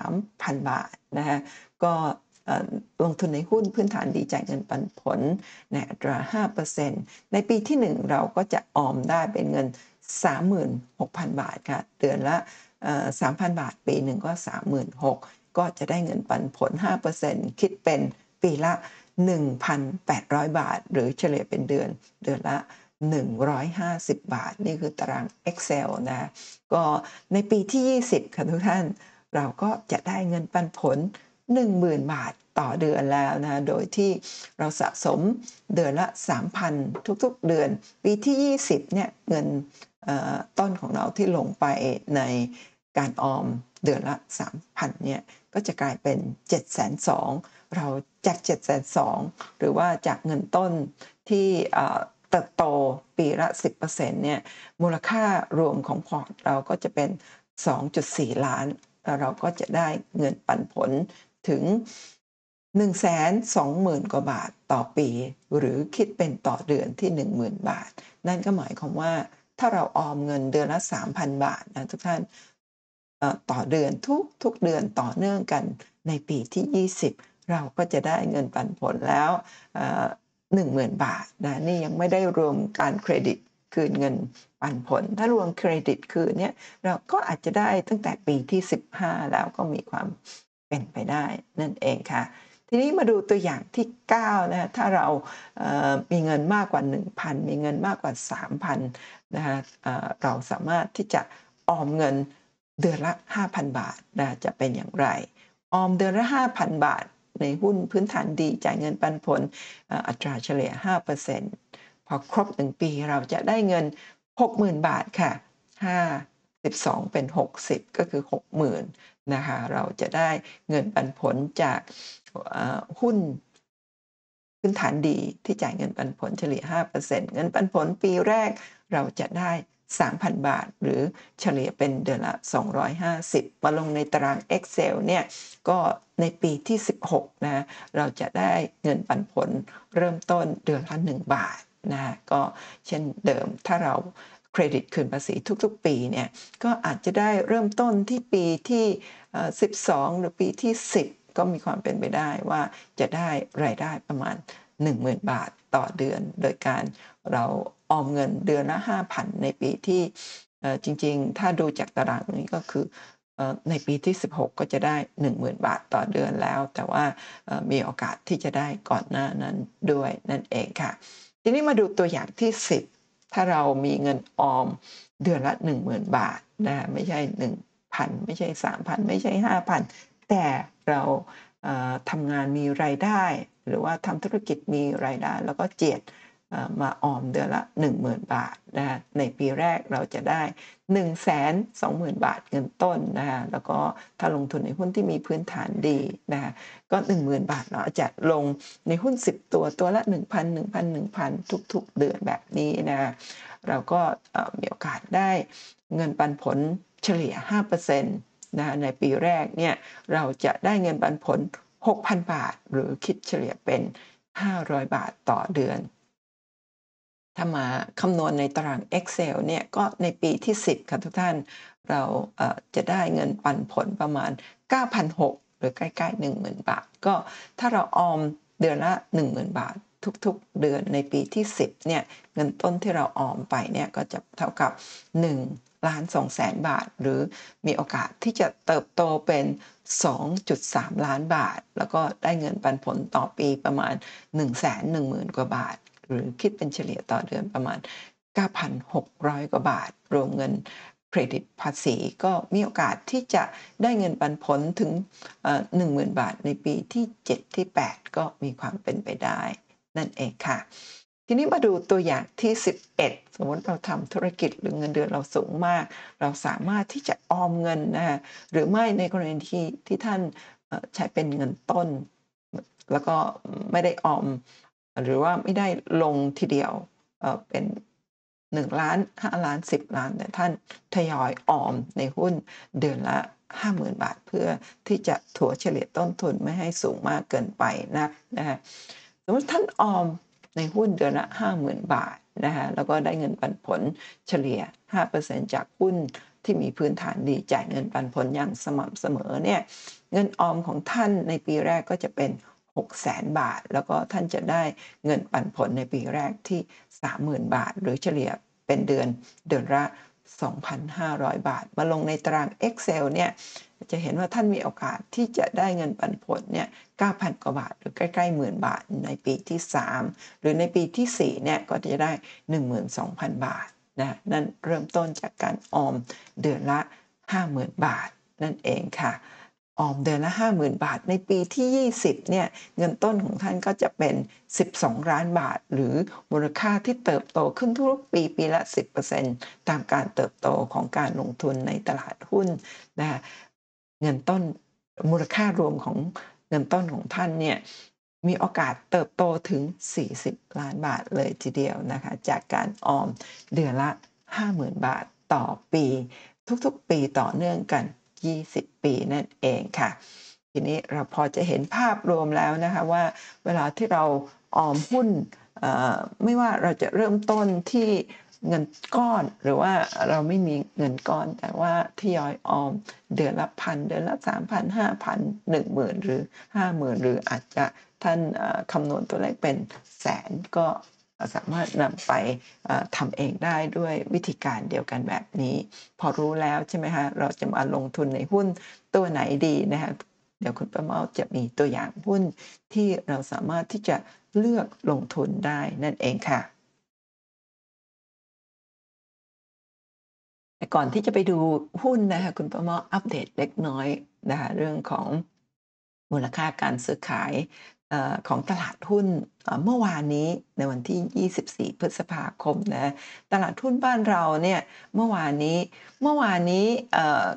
3,000 บาทนะคะก็ ลงทุนในหุ้นพื้นฐานดีจ่ายเงินปันผลในอัตรา 5%ในปีที่ 1 เราก็จะออมได้เป็นเงิน 36,000 บาทค่ะเดือนละ 3,000 บาท ปีหนึ่งก็ 36,000 ก็จะได้เงินปันผล 5%คิดเป็นปีละ 1,800 บาท หรือเฉลี่ยเป็นเดือนเดือนละ150 บาท นี่คือตาราง Excel นะก็ในปีที่ 20 ค่ะทุกท่าน เราก็จะได้เงินปันผล 10,000 บาทต่อเดือนแล้วนะโดยที่เราสะสมเดือนละ 3,000 ทุกๆ เดือน ปีที่ 20เนี่ยเงินต้นของเราที่ลงไปในการออมเดือนละ 3,000เนี่ยก็จะกลายเป็น 7 2 0 0 0เราจาก 7 2 0 0 0หรือว่าจากเงินต้นที่เติบโตปีละ 10%เนี่ยมูลค่ารวมของพอร์ตเราก็จะเป็น 2.4 ล้านแล้วเราก็จะได้เงินปันผล ถึง 120,000 กว่าบาทต่อปี หรือคิดเป็นต่อเดือนที่ 10,000 บาท นั่นก็หมายความว่าถ้าเราออมเงินเดือนละ 3,000 บาทนะทุกท่านต่อเดือนทุกทุกเดือนต่อเนื่องกันในปีที่ 20 เราก็จะได้เงินปันผลแล้วเอ่อ10,000บาทนะนี่ยังไม่ได้รวมการเครดิตคืนเงินปันผล ถ้ารวมเครดิตคืนเนี่ยเราก็อาจจะได้ตั้งแต่ปีที่ 15 แล้วก็มีความ เป็นไปได้นั่นเองค่ะ ทีนี้มาดูตัวอย่างที่9นะถ้าเรามีเงินมากกว่า 1,000 มีเงินมากกว่า 3,000นะคะเราสามารถที่จะออมเงินเดือนละ 5,000 บาทนะจะเป็นอย่างไร ออมเดือนละ 5,000 บาท ในหุ้นพื้นฐานดีจ่ายเงินปันผลอัตราเฉลี่ย 5%พอครบ 1 ปีเราจะได้เงิน 60,000 บาทค่ะ 5 12 เป็น 60 ก็คือ 60,000 นะคะเราจะได้เงินปันผลจากหุ้นพื้นฐานดีที่จ่ายเงินปันผลเฉลี่ย 5%เงินปันผลปีแรกเราจะได้ 3,000 บาท หรือเฉลี่ยเป็นเดือนละ 250 มาลงในตาราง Excel เนี่ยก็ในปีที่ 16 นะเราจะได้เงินปันผลเริ่มต้นเดือนละ 1 บาทนะก็เช่นเดิมถ้าเรา เครดิตคืนภาษีทุกๆ ปีเนี่ยก็อาจจะได้เริ่มต้นที่ปีที่เอ่อ12 หรือปีที่ 10 ก็มีความเป็นไปได้ว่าจะได้รายได้ประมาณ 10,000 บาทต่อเดือน โดยการเราออมเงินเดือนละ 5,000 ในปีที่จริงๆ ถ้าดูจากตารางนี้ก็คือในปีที่ 16 ก็จะได้ 10,000 บาทต่อเดือนแล้ว แต่ว่ามีโอกาสที่จะได้ก่อนหน้านั้นด้วยนั่นเองค่ะ ทีนี้มาดูตัวอย่างที่ 10 ถ้าเรามีเงินออมเดือนละ 10,000 บาทนะไม่ใช่ 1,000 ไม่ใช่ 3,000 ไม่ใช่ 5,000 แต่เราทำงานมีรายได้ หรือว่าทำธุรกิจมีรายได้ แล้วก็เจียดมาออมเดือนละ 10,000 บาทนะคะในปีแรกเราจะได้ 120,000 บาทเงินต้นนะคะแล้วก็ถ้าลงทุนในหุ้นที่มีพื้นฐานดีนะคะก็ 10,000 บาทเราะจะลงในหุ้น 10 ตัวตัวละ 1,000 1,000 1,000 ทุก ๆ เดือนแบบนี้นะเราก็มีโอกาสได้เงินปันผลเฉลี่ย 5%นะะในปีแรกเนี่ยเราจะได้เงินปันผล 6,000 บาท หรือคิดเฉลี่ยเป็น 500 บาทต่อเดือน ถ้ามาคำนวณในตาราง Excel เนี่ยก็ในปีที่ 10 ค่ะทุกท่านเราจะได้เงินปันผลประมาณ 9,600 หรือใกล้ๆ 10,000 บาท ก็ถ้าเราออมเดือนละ 10,000 บาท ทุกๆ เดือนในปีที่ 10 เนี่ยเงินต้นที่เราออมไปเนี่ยก็จะเท่ากับ 1 ล้าน2แสนบาท หรือมีโอกาสที่จะเติบโตเป็น 2.3 ล้านบาท แล้วก็ได้เงินปันผลต่อปีประมาณ 1 1 0 0 0 0 กว่าบาท หรือคิดเป็นเฉลี่ยต่อเดือนประมาณ 9,600 กว่าบาท รวมเงินเครดิตภาษีก็มีโอกาสที่จะได้เงินปันผลถึง 10,000 บาทในปีที่ 7 ที่ 8 ก็มีความเป็นไปได้ นั่นเองค่ะ ทีนี้มาดูตัวอย่างที่ 11 สมมติเราทำธุรกิจหรือเงินเดือนเราสูงมาก เราสามารถที่จะออมเงินนะหรือไม่ในกรณีที่ที่ท่านใช้เป็นเงินต้น แล้วก็ไม่ได้ออม หรือว่าไม่ได้ลงทีเดียวเอ่อเป็น1ล้าน5ล้าน10ล้านแต่ท่านทยอยออมในหุ้นเดือนละ50,000บาทเพื่อที่จะถัวเฉลี่ยต้นทุนไม่ให้สูงมากเกินไปนักนะคะสมมติท่านออมในหุ้นเดือนละ50,000บาทนะคะแล้วก็ได้เงินปันผลเฉลี่ย 5%จากหุ้นที่มีพื้นฐานดีจ่ายเงินปันผลอย่างสม่ำเสมอเนี่ยเงินออมของท่านในปีแรกก็จะเป็น 600,000บาท แล้วก็ท่านจะได้เงินปันผลในปีแรกที่ 30,000 บาท หรือเฉลี่ยเป็นเดือนเดือนละ 2,500 บาท มาลงในตาราง Excel เนี่ยจะเห็นว่าท่านมีโอกาสที่จะได้เงินปันผลเนี่ย 9,000 กว่าบาท หรือใกล้ๆหมื่นบาทในปีที่ 3 หรือในปีที่ 4 เนี่ย ก็จะได้ 12,000 บาทนะนั่นเริ่มต้นจากการออมเดือนละ 50,000 บาทนั่นเองค่ะ ออมเดือนละ 50,000 บาท ในปีที่ 20เนี่ยเงินต้นของท่านก็จะเป็น 12 ล้านบาท หรือมูลค่าที่เติบโตขึ้นทุกปีปีละ 10%ตามการเติบโตของการลงทุนในตลาดหุ้นนะเงินต้นมูลค่ารวมของเงินต้นของท่านเนี่ยมีโอกาสเติบโตถึง 40 ล้านบาทเลยทีเดียวนะคะจากการออมเดือนละ 50,000 บาทต่อปี ทุกๆ ปีต่อเนื่องกัน 20 ปีนั่นเองค่ะ ทีนี้เราพอจะเห็นภาพรวมแล้วนะคะว่าเวลาที่เราออมหุ้นไม่ว่าเราจะเริ่มต้นที่เงินก้อนหรือว่าเราไม่มีเงินก้อน แต่ว่าทยอยออมเดือนละพันเดือนละสามพันห้าพันหนึ่งหมื่นหรือห้าหมื่นหรืออาจจะท่านคำนวณตัวเลขเป็นแสนก็ สามารถนำไปทำเองได้ด้วยวิธีการเดียวกันแบบนี้ พอรู้แล้วใช่ไหมคะเราจะมาลงทุนในหุ้นตัวไหนดีนะคะเดี๋ยวคุณประเมาจะมีตัวอย่างหุ้นที่เราสามารถที่จะเลือกลงทุนได้นั่นเองค่ะแต่ก่อนที่จะไปดูหุ้นนะคะคุณประเมาอัปเดตเล็กน้อยนะคะเรื่องของมูลค่าการซื้อขาย ของตลาดหุ้นเมื่อวานนี้ในวันที่ 24 พฤษภาคมนะตลาดหุ้นบ้านเราเนี่ยเมื่อวานนี้เมื่อวานนี้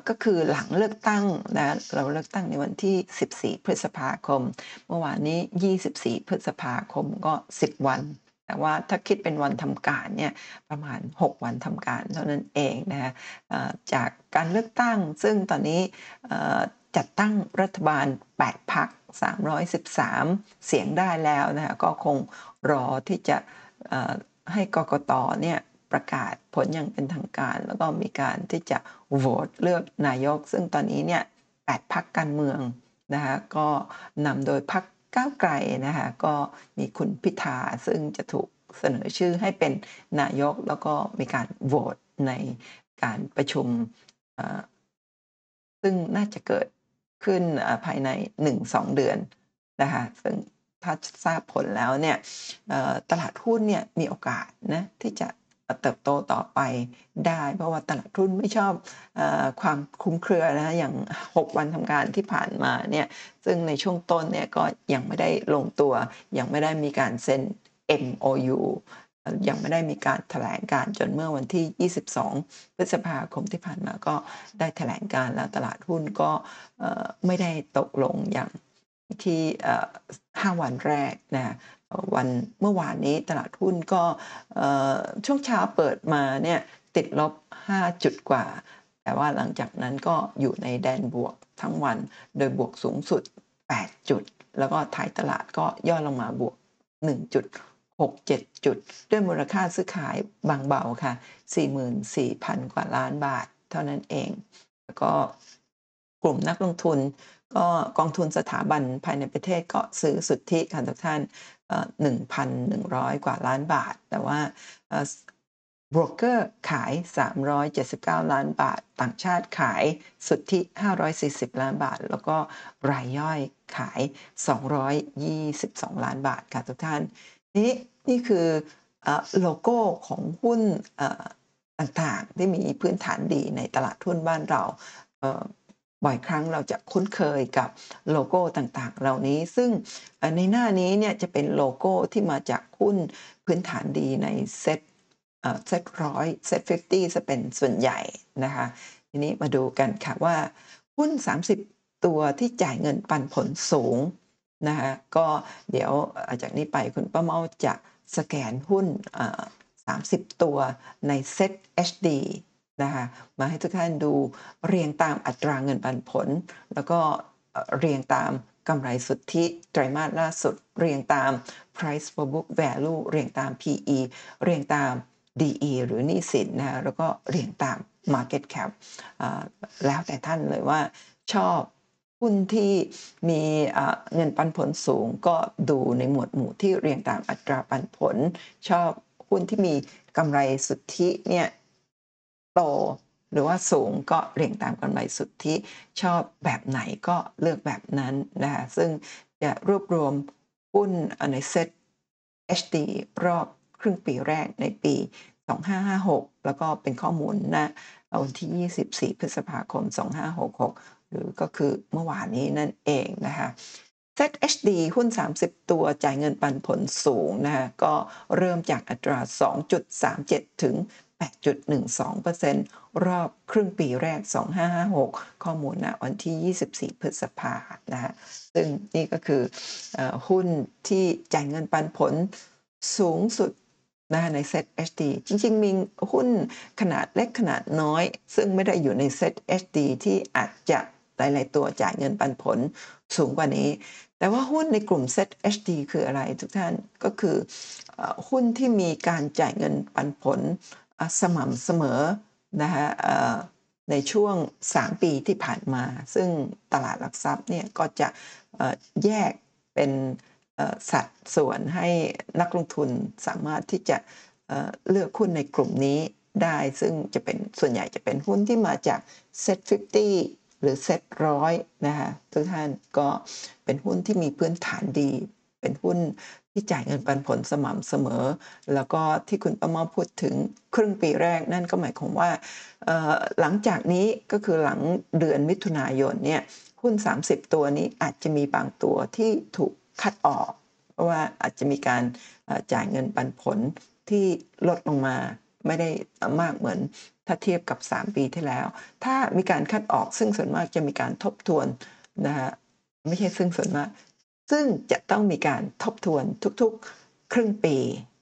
ก็คือหลังเลือกตั้งนะเราเลือกตั้งในวันที่ 14 พฤษภาคม เมื่อวานนี้ 24 พฤษภาคมก็ 10 วันแต่ว่าถ้าคิดเป็นวันทำการเนี่ยประมาณ 6 วันทำการเท่านั้นเองนะคะจากการเลือกตั้งซึ่งตอนนี้จัดตั้งรัฐบาล 8 พัก 313 เสียงได้แล้วนะคะก็คงรอที่จะให้กกตเนี่ยประกาศผลอย่างเป็นทางการ แล้วก็มีการที่จะโหวตเลือกนายก ซึ่งตอนนี้เนี่ย8พักการเมืองนะคะก็นำโดยพักก้าวไกลนะคะก็มีคุณพิธาซึ่งจะถูกเสนอชื่อให้เป็นนายกแล้วก็มีการโหวตในการประชุมซึ่งน่าจะเกิด ขึ้นภายใน 1-2 เดือนนะคะซึ่งถ้าทราบผลแล้วเนี่ยตลาดหุ้นเนี่ยมีโอกาสนะที่จะเติบโตต่อไปได้ เพราะว่าตลาดหุ้นไม่ชอบอความคลุมเครือนะอย่าง 6 วันทำการที่ผ่านมาเนี่ยซึ่งในช่วงต้นเนี่ยก็ยังไม่ได้ลงตัว ยังไม่ได้มีการเซ็น MOU เอ่อ ยังไม่ได้มีการแถลงการจนเมื่อวันที่ 22 พฤษภาคมที่ผ่านมาก็ได้แถลงการแล้วตลาดหุ้นก็ไม่ได้ตกลงอย่างที่5วันแรกนะวันเมื่อวานนี้ตลาดหุ้นก็ช่วงเช้าเปิดมาเนี่ยติดลบ 5 จุดกว่า แต่ว่าหลังจากนั้นก็อยู่ในแดนบวกทั้งวัน โดยบวกสูงสุด 8 จุด แล้วก็ท้ายตลาดก็ย่อลงมาบวก 1 จุด 6-7 จุด ด้วยมูลค่าซื้อขายบางเบาค่ะ 44,000 กว่าล้านบาท เท่านั้นเอง แล้วก็กลุ่มนักลงทุน ก็กองทุนสถาบันภายในประเทศก็ซื้อสุทธิค่ะทุกท่านเอ่อ1,100 กว่าล้านบาท แต่ว่าเอ่อโบรกเกอร์ขาย 379 ล้านบาท ต่างชาติขายสุทธิ 540 ล้านบาท แล้วก็รายย่อยขาย 222 ล้านบาทค่ะทุกท่าน นี้นี่คือโลโก้ของหุ้นต่างๆ ที่มีพื้นฐานดีในตลาดหุ้นบ้านเราบ่อยครั้งเราจะคุ้นเคยกับโลโก้ต่างๆ เหล่านี้ ซึ่งในหน้านี้เนี่ยจะเป็นโลโก้ที่มาจากหุ้นพื้นฐานดีใน SET SET ร้อยเซ็ต50จะเป็นส่วนใหญ่นะคะทีนี้มาดูกันค่ะว่าหุ้น 30 ตัวที่จ่ายเงินปันผลสูง นะคะก็เดี๋ยวจากนี้ไปคุณป้าเมาจะสแกนหุ้น 30 ตัวในเซ็ต HD นะคะมาให้ทุกท่านดูเรียงตามอัตราเงินปันผล แล้วก็เรียงตามกำไรสุทธิไตรมาสล่าสุด เรียงตาม price per book value เรียงตาม PE เรียงตาม DE หรือหนี้สินนะแล้วก็เรียงตาม market cap แล้วแต่ท่านเลยว่าชอบ หุ้นที่มีเงินปันผลสูงก็ดูในหมวดหมู่ที่เรียงตามอัตราปันผล ชอบหุ้นที่มีกำไรสุทธิเนี่ยโตหรือว่าสูงก็เรียงตามกำไรสุทธิชอบแบบไหนก็เลือกแบบนั้นนะคะซึ่งจะรวบรวมหุ้นในเซ็ต HD รอบครึ่งปีแรกในปี 2556 แล้วก็เป็นข้อมูลนะวันที่ 24 พฤษภาคม 2566 หรือก็คือเมื่อวานนี้นั่นเองนะคะ ZHD หุ้น 30 ตัวจ่ายเงินปันผลสูงนะคะก็เริ่มจากอัตรา 2.37 ถึง 8.12%รอบครึ่งปีแรก 2556 ข้อมูลนะวันที่ 24 พฤษภานะฮะซึ่งนี่ก็คืออหุ้นที่จ่ายเงินปันผลสูงสุดนะในเซ็ต HD จริงๆ มีหุ้นขนาดเล็กขนาดน้อย ซึ่งไม่ได้อยู่ในเซ็ต HD ที่อาจจะ หลาย ๆ ตัวจ่ายเงินปันผลสูงกว่านี้ แต่ว่าหุ้นในกลุ่ม Set HD คืออะไรทุกท่านก็คือหุ้นที่มีการจ่ายเงินปันผลสม่ำเสมอนะฮะในช่วง 3 ปีที่ผ่านมา ซึ่งตลาดหลักทรัพย์เนี่ยก็จะแยกเป็นสัดส่วนให้นักลงทุนสามารถที่จะเลือกหุ้นในกลุ่มนี้ได้ ซึ่งจะเป็นส่วนใหญ่จะเป็นหุ้นที่มาจาก Set 50 หรือ Set ร้อยนะคะทุกท่านก็เป็นหุ้นที่มีพื้นฐานดี เป็นหุ้นที่จ่ายเงินปันผลสม่ำเสมอ แล้วก็ที่คุณประมาพูดถึงครึ่งปีแรกนั่นก็หมายความว่าหลังจากนี้ก็คือหลังเดือนมิถุนายนเนี่ยหุ้น 30 ตัวนี้อาจจะมีบางตัวที่ถูกคัดออก เพราะว่าอาจจะมีการจ่ายเงินปันผลที่ลดลงมาไม่ได้มากเหมือน ถ้าเทียบกับ 3 ปีที่แล้ว ถ้ามีการคัดออกซึ่งส่วนมากจะมีการทบทวนนะฮะไม่ใช่ซึ่งส่วนมาก ซึ่งจะต้องมีการทบทวนทุกๆ ครึ่งปี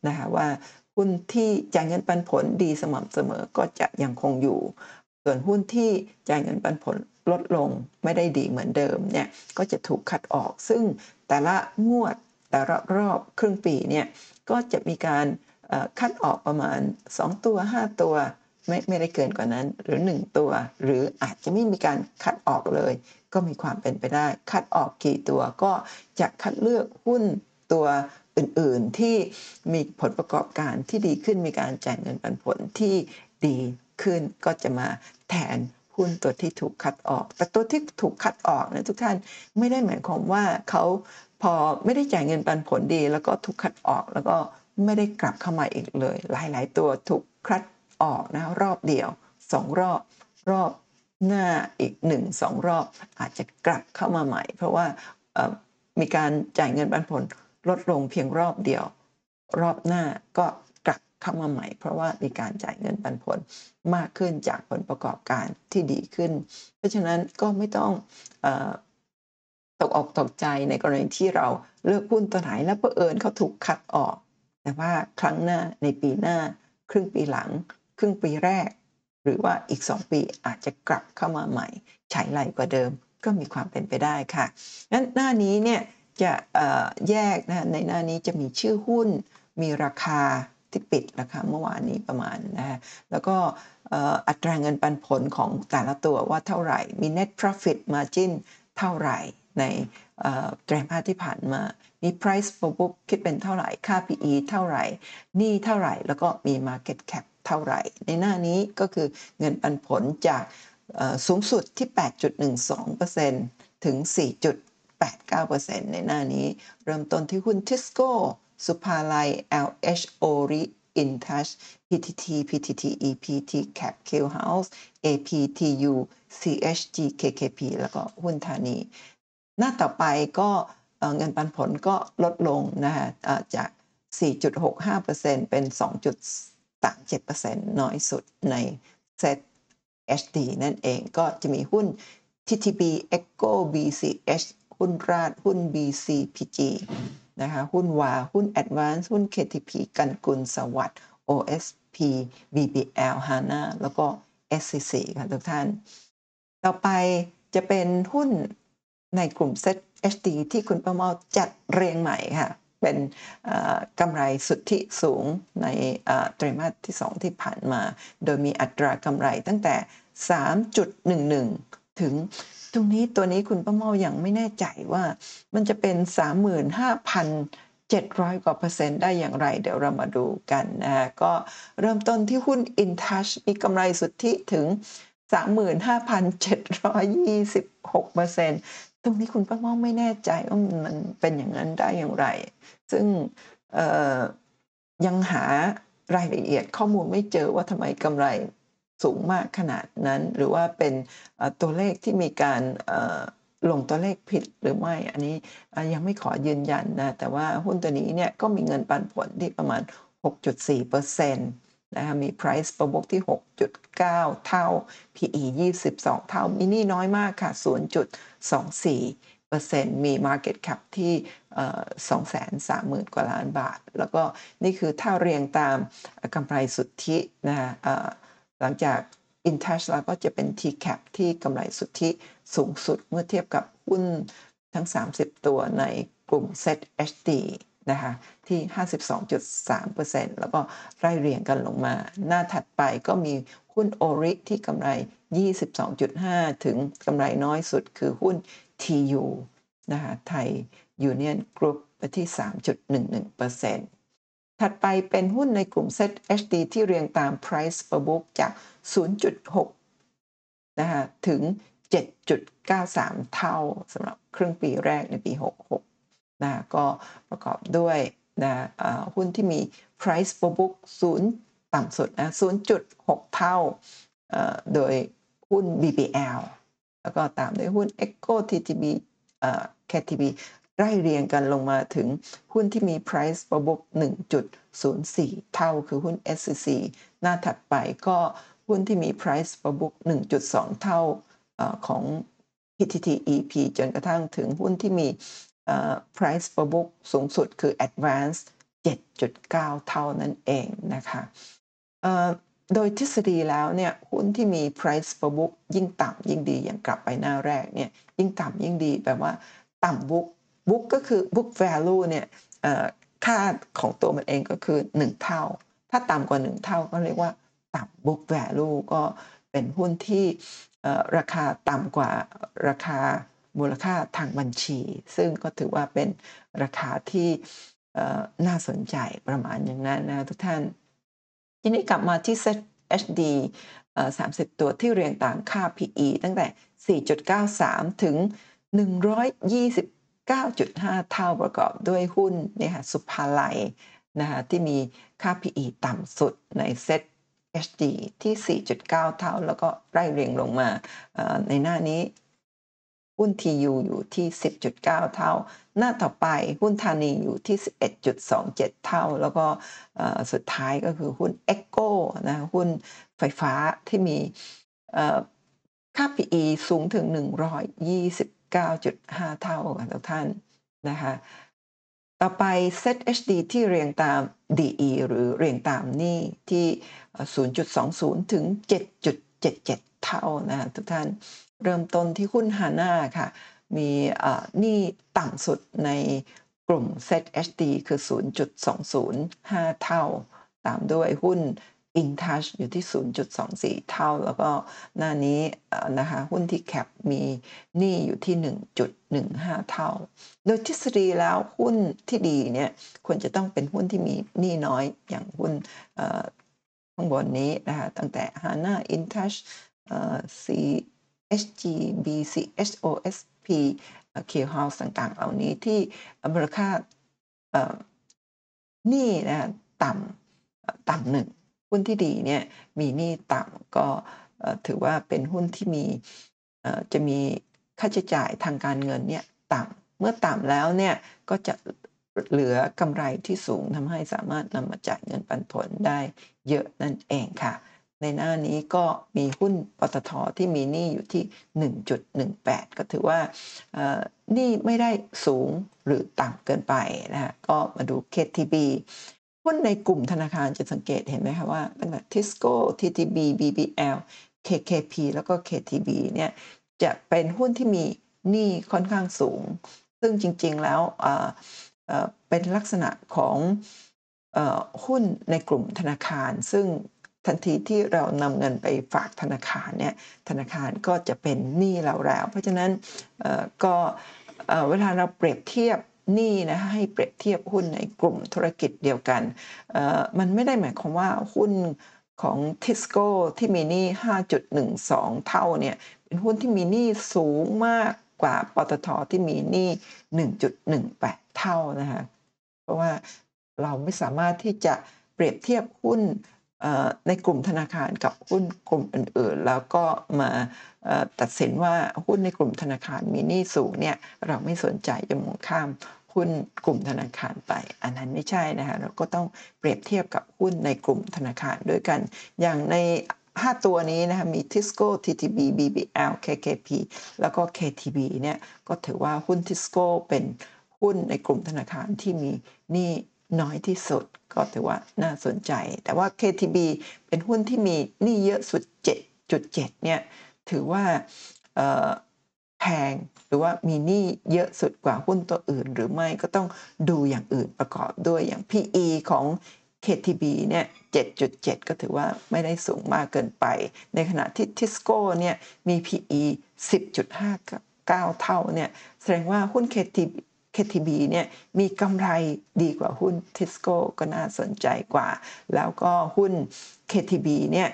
นะคะว่าหุ้นที่จ่ายเงินปันผลดีสม่ำเสมอก็จะยังคงอยู่ ส่วนหุ้นที่จ่ายเงินปันผลลดลงไม่ได้ดีเหมือนเดิมเนี่ยก็จะถูกคัดออก ซึ่งแต่ละงวดแต่ละรอบครึ่งปีเนี่ยก็จะมีการคัดออกประมาณ 2 ตัว 5 ตัว ไม่ไม่ได้เกินกว่านั้น หรือ 1 ตัว หรืออาจจะไม่มีการคัดออกเลย ก็มีความเป็นไปได้ คัดออกกี่ตัวก็จะคัดเลือกหุ้นตัวอื่นๆที่มีผลประกอบการที่ดีขึ้นมีการจ่ายเงินปันผลที่ดีขึ้นก็จะมาแทนหุ้นตัวที่ถูกคัดออก แต่ตัวที่ถูกคัดออกนะทุกท่านไม่ได้หมายความว่าเขาพอไม่ได้จ่ายเงินปันผลดี แล้วก็ถูกคัดออกแล้วก็ไม่ได้กลับเข้ามาอีกเลย หลาย ๆ ตัวถูกคัด ออกนะรอบเดียวสองรอบรอบหน้าอีกหนึ่งสองรอบ อาจจะกลับเข้ามาใหม่ เพราะว่ามีการจ่ายเงินปันผลลดลงเพียงรอบเดียว รอบหน้าก็กลับเข้ามาใหม่ เพราะว่ามีการจ่ายเงินปันผลมากขึ้นจากผลประกอบการที่ดีขึ้น เพราะฉะนั้นก็ไม่ต้องตกออกตกใจในกรณีที่เราเลือกหุ้นตัวไหนแล้วเผอิญเขาถูกคัดออก แต่ว่าครั้งหน้าในปีหน้า ครึ่งปีหลัง ครึ่งปีแรก หรือว่าอีก 2 ปีอาจจะกลับเข้ามาใหม่ใช้ไหลกว่าเดิมก็มีความเป็นไปได้ค่ะงั้นหน้านี้เนี่ยจะแยกนะในหน้านี้จะมีชื่อหุ้น มีราคาที่ปิดราคาเมื่อวานนี้ประมาณนะแล้วก็อัตราเงินปันผลของแต่ละตัวว่าเท่าไหร่ มี net profit margin เท่าไหร่ในไตรมาสที่ผ่านมา มี price per book คิดเป็นเท่าไหร่ ค่า PE เท่าไหร่ นี้เท่าไหร่ แล้วก็มี market cap เท่าไหร่ ในหน้านี้ก็คือเงินปันผลจากสูงสุดที่ 8.12%ถึง 4.89%ในหน้านี้ เริ่มต้นที่หุ้นทิสโก้สุภาลัย LH Ori InTouch PTT PTT EPT Cap Q House APTU CHG KKP แล้วก็หุ้นธานี หน้าต่อไปก็เงินปันผลก็ลดลงนะฮะจาก 4.65%เป็น 37%น้อยสุดในเซ็ต HD นั่นเองก็จะมีหุ้น TTB Echo BCH หุ้นราดหุ้น BCPG นะคะหุ้นวาหุ้น Advance หุ้น KTP กันกุลสวัสด์ OSP BBL HANA แล้วก็ SCC ค่ะทุกท่าน ต่อไปจะเป็นหุ้นในกลุ่มเซ็ต HD ที่คุณประเมาจัดเรียงใหม่ค่ะ เป็นกำไรสุทธิสูงในไตรมาสที่ 2 ที่ผ่านมา โดยมีอัตรากำไรตั้งแต่ 3.11 ถึงตรงนี้ตัวนี้คุณป้าเมายัางไม่แน่ใจว่ามันจะเป็น 35,700 กว่าเปอร์เซ็นต์ได้อย่างไร เดี๋ยวเรามาดูกันนะก็เริ่มต้นที่หุ้น InTouch มีกำไรสุทธิถึง 35,726เปอร์เซ็น ตรงนี้คุณป้าเมไม่แน่ใจว่ามันเป็นอย่างนั้นได้อย่างไร ซึ่งยังหารายละเอียดข้อมูลไม่เจอว่าทำไมกำไรสูงมากขนาดนั้น หรือว่าเป็นตัวเลขที่มีการลงตัวเลขผิดหรือไม่ อันนี้ยังไม่ขอยืนยันนะ แต่ว่าหุ้นตัวนี้เนี่ยก็มีเงินปันผลที่ประมาณ 6.4%นะคะมี price per book ที่ 6.9 เท่า PE 22 เท่ามินี่น้อยมากค่ะ 24%มี market cap ที่ 230,000 กว่าล้านบาท แล้วก็นี่คือถ้าเรียงตามกำไรสุทธินะหลังจาก InTouch แล้วก็จะเป็น TCAP ที่กำไรสุทธิสูงสุดเมื่อเทียบกับหุ้นทั้ง 30 ตัวในกลุ่ม Set HD นะคะที่ 52.3%แล้วก็ไล่เรียงกันลงมา หน้าถัดไปก็มีหุ้น Ori ที่กำไร 22.5 ถึงกำไรน้อยสุดคือหุ้น TU นะคะไทย Union Group ไปที่ 3.11%ถัดไปเป็นหุ้นในกลุ่ม Set HD ที่เรียงตาม Price per book จาก 0.6 นะคะถึง 7.93 เท่าสำหรับครึ่งปีแรกในปี 66 นะก็ประกอบด้วยนะหุ้นที่มี price per book 0 ต่ำสุดนะ0.6 เท่า โดย หุ้น BBL แล้วก็ตามด้วยหุ้น Echo TTB KTB ไล่เรียงกันลงมาถึงหุ้นที่มี price per book 1.04 เท่าคือหุ้น SCC หน้าถัดไปก็หุ้นที่มี price per book 1.2 เท่าของ PTT EP จนกระทั่งถึงหุ้นที่มี price per book สูงสุดคือ advance 7.9 เท่านั่นเองนะคะ โดยทฤษฎีแล้วเนี่ยหุ้นที่มี price per book ยิ่งต่ำยิ่งดีอย่างกลับไปหน้าแรกเนี่ยยิ่งต่ำยิ่งดีแปลว่าต่ำ book book ก็คือ book value เนี่ยค่าของตัวมันเองก็คือ 1 เท่า ถ้าต่ำกว่า 1 เท่าก็เรียกว่าต่ำ book value ก็เป็นหุ้นที่ราคาต่ำกว่าราคามูลค่าทางบัญชี ซึ่งก็ถือว่าเป็นราคาที่น่าสนใจประมาณอย่างนั้นนะทุกท่าน ทีนี้กลับมาที่ Set HD 30 ตัวที่เรียงตามค่า PE ตั้งแต่ 4.93 ถึง 129.5 เท่าประกอบด้วยหุ้นเนี่ยค่ะสุภาลัยนะคะที่มีค่า PE ต่ำสุดในเซ็ต HD ที่ 4.9 เท่า แล้วก็ไล่เรียงลงมาในหน้านี้ หุ้น TU อยู่ที่ 10.9 เท่า หน้าต่อไปหุ้นธานีอยู่ที่ 11.27 เท่า แล้วก็สุดท้ายก็คือหุ้น Echo นะหุ้นไฟฟ้าที่มีค่า PE สูงถึง 129.5 เท่าค่ะทุกท่านนะคะต่อไป Set HD ที่เรียงตาม DE หรือเรียงตามนี่ที่ 0.20 ถึง 7.77 เท่านะทุกท่าน เริ่มต้นที่หุ้นฮาน่าค่ะ มีนี่ต่ำสุดในกลุ่ม Set HD คือ 0.205 เท่า ตามด้วยหุ้น InTouch อยู่ที่ 0.24 เท่า แล้วก็หน้านี้นะคะหุ้นที่แคปมีหนี้อยู่ที่ 1.15 เท่า โดยทฤษฎีแล้วหุ้นที่ดีเนี่ยควรจะต้องเป็นหุ้นที่มีหนี้น้อยอย่างหุ้นข้างบนนี้นะคะตั้งแต่ HANA InTouch C HG BC HOSP Q House ต่างๆ เหล่านี้ที่มูลค่าหนี้นะต่ำต่ำหนึ่งหุ้นที่ดีเนี่ยมีหนี้ต่ำก็ถือว่าเป็นหุ้นที่มีจะมีค่าใช้จ่ายทางการเงินเนี่ยต่ำเมื่อต่ำแล้วเนี่ยก็จะเหลือกำไรที่สูงทำให้สามารถนำมาจ่ายเงินปันผลได้เยอะนั่นเองค่ะ ในหน้านี้ก็มีหุ้นปตทที่มีหนี้อยู่ที่ 1.18 ก็ถือว่าเอ่อหนี้ไม่ได้สูงหรือต่ำเกินไปนะคะก็มาดู KTB หุ้นในกลุ่มธนาคารจะสังเกตเห็นไหมคะว่าตั้งแต่ Tisco TTB BBL KKP แล้วก็ KTB เนี่ยจะเป็นหุ้นที่มีหนี้ค่อนข้างสูง ซึ่งจริงๆแล้วเอ่อเอ่อเป็นลักษณะของเอ่อหุ้นในกลุ่มธนาคาร ซึ่ง ทันทีที่เรานำเงินไปฝากธนาคารเนี่ยธนาคารก็จะเป็นหนี้เราแล้ว เพราะฉะนั้นเออก็เวลาเราเปรียบเทียบหนี้นะให้เปรียบเทียบหุ้นในกลุ่มธุรกิจเดียวกันเอ่อมันไม่ได้หมายความว่าหุ้นของ Tisco ที่มีหนี้ 5.12 เท่าเนี่ยเป็นหุ้นที่มีหนี้สูงมากกว่าปตทที่มีหนี้ 1.18 เท่านะคะเพราะว่าเราไม่สามารถที่จะเปรียบเทียบหุ้น ในกลุ่มธนาคารกับหุ้นกลุ่มอื่นๆ แล้วก็มาตัดสินว่าหุ้นในกลุ่มธนาคารมีหนี้สูงเนี่ยเราไม่สนใจจะมองข้ามหุ้นกลุ่มธนาคารไป อันนั้นไม่ใช่นะคะเราก็ต้องเปรียบเทียบกับหุ้นในกลุ่มธนาคารด้วยกัน อย่างใน 5 ตัวนี้นะคะมี Tisco TTB BBL KKP แล้วก็ KTB เนี่ยก็ถือว่าหุ้น Tisco เป็นหุ้นในกลุ่มธนาคารที่มีหนี้ น้อยที่สุดก็ถือว่าน่าสนใจ แต่ว่า KTB เป็นหุ้นที่มีหนี้เยอะสุด 7.7 เนี่ยถือว่าแพงหรือว่ามีหนี้เยอะสุดกว่าหุ้นตัวอื่น หรือไม่ก็ต้องดูอย่างอื่นประกอบด้วยอย่าง PE ของ KTB เนี่ย 7.7 ก็ถือว่าไม่ได้สูงมากเกินไป ในขณะที่ Tisco เนี่ยมี PE 10.59 เท่าเนี่ยแสดงว่าหุ้น KTB KTB เนี่ยมีกำไรดีกว่าหุ้น Tisco ก็น่าสนใจกว่า แล้วก็หุ้น KTB เนี่ย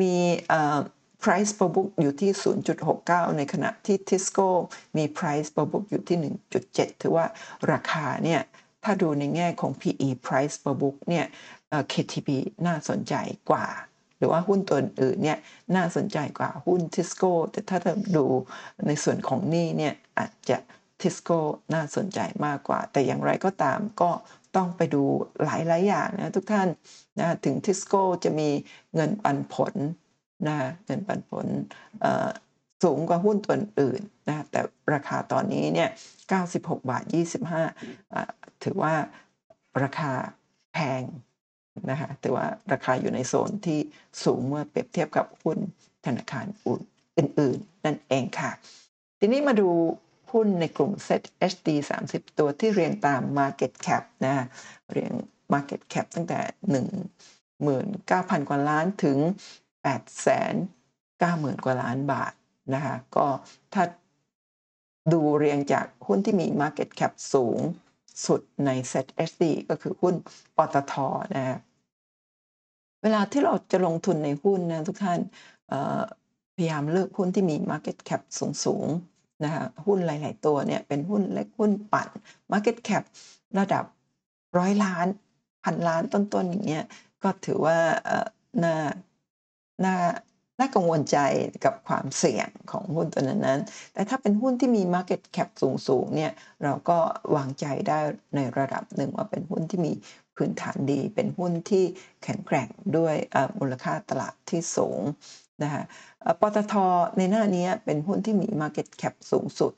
มี price per book อยู่ที่ 0.69 ในขณะที่ Tisco มี price per book อยู่ที่ 1.7 ถือว่าราคาเนี่ยถ้าดูในแง่ของ PE price per book เนี่ยเอ่อ KTB น่าสนใจกว่า หรือว่าหุ้นตัวอื่นเนี่ยน่าสนใจกว่าหุ้น Tisco แต่ถ้าเราดูในส่วนของนี้เนี่ยอาจจะ Tisco น่าสนใจมากกว่า แต่อย่างไรก็ตามก็ต้องไปดูหลาย ๆ อย่างนะทุกท่านนะถึง Tisco จะมีเงินปันผลนะเงินปันผลสูงกว่าหุ้นตัวอื่นนะแต่ราคาตอนนี้เนี่ย96 บาท 25 ถือว่าราคาแพงนะคะถือว่าราคาอยู่ในโซนที่สูงเมื่อเปรียบเทียบกับหุ้นธนาคารอื่นๆ นั่นเองค่ะ ทีนี้มาดู หุ้นในกลุ่ม Set HD 30 ตัวที่เรียงตาม Market Cap นะเรียง Market Cap ตั้งแต่ 19,000 กว่าล้านถึง 890,000 กว่าล้านบาทนะคะก็ถ้าดูเรียงจากหุ้นที่มี Market Cap สูงสุดใน Set HD ก็คือหุ้นปตทนะเวลาที่เราจะลงทุนในหุ้นนะทุกท่านพยายามเลือกหุ้นที่มี Market Cap สูง นะคะหุ้นหลาย ๆ ตัวเนี่ยเป็นหุ้นเล็กหุ้นปั่น Market Cap ระดับร้อยล้านพันล้านต้น ๆ อย่างเงี้ยก็ถือว่าน่าน่าน่ากังวลใจกับความเสี่ยงของหุ้นตัวนั้นๆแต่ถ้าเป็นหุ้นที่มี Market Cap สูง ๆ เนี่ยเราก็วางใจได้ในระดับหนึ่งว่าเป็นหุ้นที่มีพื้นฐานดี เป็นหุ้นที่แข็งแกร่งด้วยมูลค่าตลาดที่สูงนะคะ ปตทในหน้านี้เป็นหุ้นที่มี Market Cap สูงสุด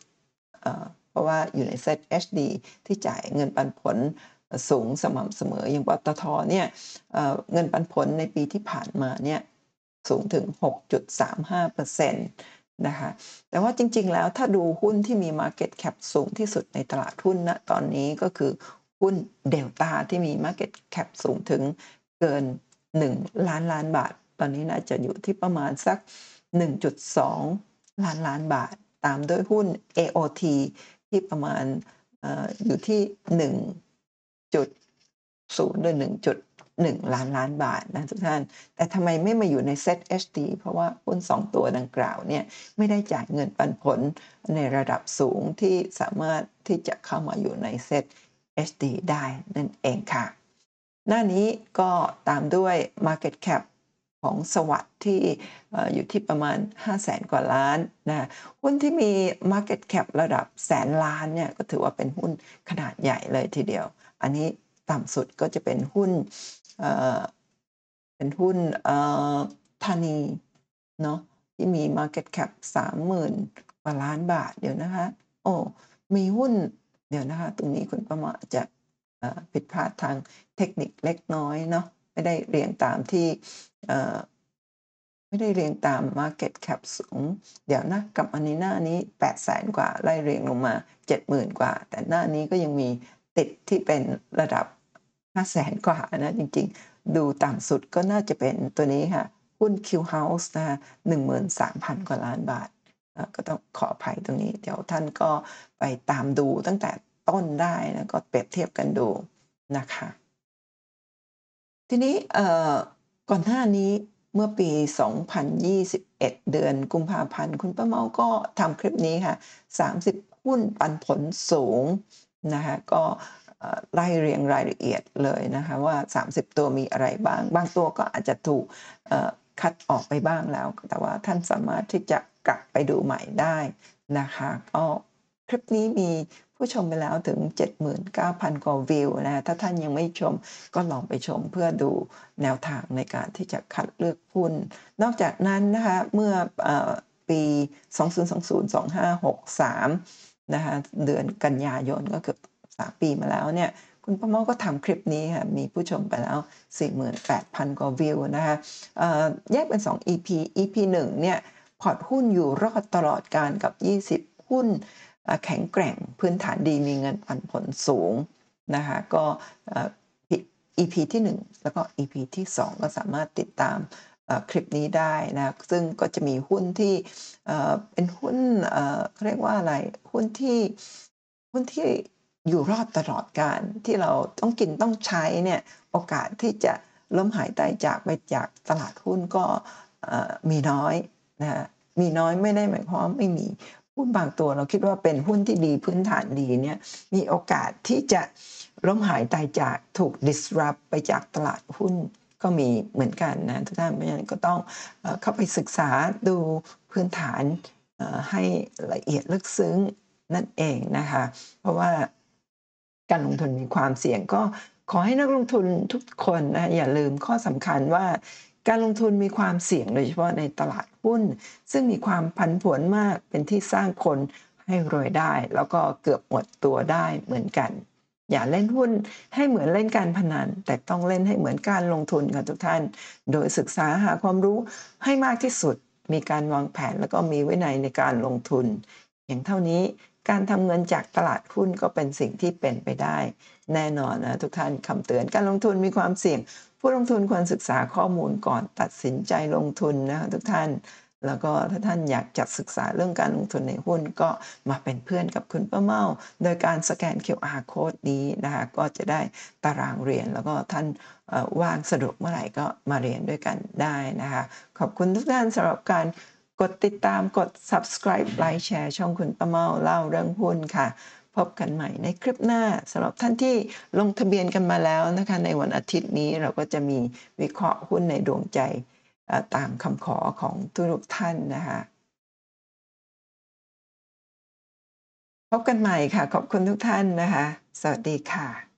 เพราะว่าอยู่ใน Set HD ที่จ่ายเงินปันผลสูงสม่ำเสมอ อย่างปตทเนี่ยเงินปันผลในปีที่ผ่านมาเนี่ยสูงถึง 6.35%นะคะ แต่ว่าจริงๆ แล้วถ้าดูหุ้นที่มี Market Cap สูงที่สุดในตลาดหุ้นณตอนนี้ก็คือหุ้นเดลต้าที่มี Market Cap สูงถึงเกิน 1 ล้านล้านบาท ตอนนี้น่าจะอยู่ที่ประมาณสัก 1.2 ล้านล้านบาท ตามด้วยหุ้น AOT ที่ประมาณออยู่ที่ 1.0หรือ1.1 ล้านล้านบาทนะทุกท่าน แต่ทำไมไม่มาอยู่ใน Set HD เพราะว่าหุ้น 2 ตัวดังกล่าวเนี่ยไม่ได้จ่ายเงินปันผลในระดับสูงที่สามารถที่จะเข้ามาอยู่ใน Set HD ได้นั่นเองค่ะ หน้านี้ก็ตามด้วย Market Cap ของสวัสด์ที่อยู่ที่ประมาณ 5 0 0แสนกว่าล้านนะหุ้นที่มี Market Cap ระดับแสนล้านเนี่ยก็ถือว่าเป็นหุ้นขนาดใหญ่เลยทีเดียว อันนี้ต่ำสุดก็จะเป็นหุ้นเป็นหุ้นธานีเนาะที่มี Market Cap 30,000กว่าล้านบาทเดี๋ยวนะคะ โอ้มีหุ้นเดี๋ยวนะคะ ตรงนี้คุณประมาจะผิดพลาดทางเทคนิคเล็กน้อยเนาะ ไม่ได้เรียงตามที่ไม่ได้เรียงตาม Market Cap สูง เดี๋ยวนะกับอันนี้หน้านี้ 8 0 0แสนกว่าไล่เรียงลงมา 70,000 กว่า แต่หน้านี้ก็ยังมีติดที่เป็นระดับ 5 0 0แสนกว่านะจริงๆ ดูต่ำสุดก็น่าจะเป็นตัวนี้ค่ะ หุ้น Q House นะ13,000กว่าล้านบาท ก็ต้องขออภัยตรงนี้ เดี๋ยวท่านก็ไปตามดูตั้งแต่ต้นได้นะก็เปรียบเทียบกันดูนะคะ ทีนี้ก่อนหน้านี้เมื่อปี 2021 เดือนกุมภาพันธ์ คุณป้าเมาก็ทำคลิปนี้ค่ะ 30 หุ้นปันผลสูงนะคะก็ไล่เรียงรายละเอียดเลยนะคะว่า 30 ตัวมีอะไรบ้าง บางตัวก็อาจจะถูกคัดออกไปบ้างแล้ว แต่ว่าท่านสามารถที่จะกลับไปดูใหม่ได้นะคะก็คลิปนี้มี ผู้ชมไปแล้วถึง 79,000 กว่าวิวนะถ้าท่านยังไม่ชมก็ลองไปชมเพื่อดูแนวทางในการที่จะคัดเลือกหุ้น นอกจากนั้นนะคะเมื่อปี 2020-2563 นะคะเดือนกันยายนก็เกือบ3ปีมาแล้วเนี่ยคุณป้าเมาก็ทำคลิปนี้ค่ะ มีผู้ชมไปแล้ว 48,000 กว่าวิวนะคะแยกเป็น 2 EP EP 1 เนี่ย พอร์ตหุ้นอยู่รอดตลอดการกับ 20 หุ้น แข็งแกร่งพื้นฐานดีมีเงินปันผลสูงนะคะก็ EP ที่ 1 แล้วก็ EP ที่ 2 ก็สามารถติดตามคลิปนี้ได้นะซึ่งก็จะมีหุ้นที่เป็นหุ้นเขาเรียกว่าอะไรหุ้นที่หุ้นที่อยู่รอดตลอดการที่เราต้องกินต้องใช้เนี่ยโอกาสที่จะล้มหายตายจากไปจากตลาดหุ้นก็มีน้อยนะมีน้อยไม่ได้หมายความว่าไม่มี หุ้นบางตัวเราคิดว่าเป็นหุ้นที่ดีพื้นฐานดีเนี่ยมีโอกาสที่จะล้มหายตายจากถูก disrupt ไปจากตลาดหุ้นก็มีเหมือนกันนะทุกท่านเพราะฉะนั้นก็ต้องเข้าไปศึกษาดูพื้นฐานให้ละเอียดลึกซึ้งนั่นเองนะคะ เพราะว่าการลงทุนมีความเสี่ยงก็ขอให้นักลงทุนทุกคนนะอย่าลืมข้อสำคัญว่า การลงทุนมีความเสี่ยงโดยเฉพาะในตลาดหุ้น ซึ่งมีความผันผวนมากเป็นที่สร้างคนให้รวยได้ แล้วก็เกือบหมดตัวได้เหมือนกัน อย่าเล่นหุ้นให้เหมือนเล่นการพนัน แต่ต้องเล่นให้เหมือนการลงทุนกันทุกท่าน โดยศึกษาหาความรู้ให้มากที่สุด มีการวางแผนแล้วก็มีวินัยในการลงทุน อย่างเท่านี้การทำเงินจากตลาดหุ้นก็เป็นสิ่งที่เป็นไปได้ แน่นอนนะทุกท่านคำเตือนการลงทุนมีความเสี่ยง ผู้ลงทุนควรศึกษาข้อมูลก่อนตัดสินใจลงทุนนะคะทุกท่าน แล้วก็ถ้าท่านอยากจัดศึกษาเรื่องการลงทุนในหุ้นก็มาเป็นเพื่อนกับคุณป้าเมาโดยการสแกน QR code นี้นะคะก็จะได้ตารางเรียน แล้วก็ท่านว่างสะดวกเมื่อไหร่ก็มาเรียนด้วยกันได้นะคะขอบคุณทุกท่านสำหรับการกดติดตามกด subscribe ไลค์แชร์ช่องคุณป้าเมาเล่าเรื่องหุ้นค่ะ พบกันใหม่ในคลิปหน้าสำหรับท่านที่ลงทะเบียนกันมาแล้วนะคะ ในวันอาทิตย์นี้เราก็จะมีวิเคราะห์หุ้นในดวงใจตามคำขอของทุกท่านนะคะพบกันใหม่ค่ะ ขอบคุณทุกท่านนะคะ สวัสดีค่ะ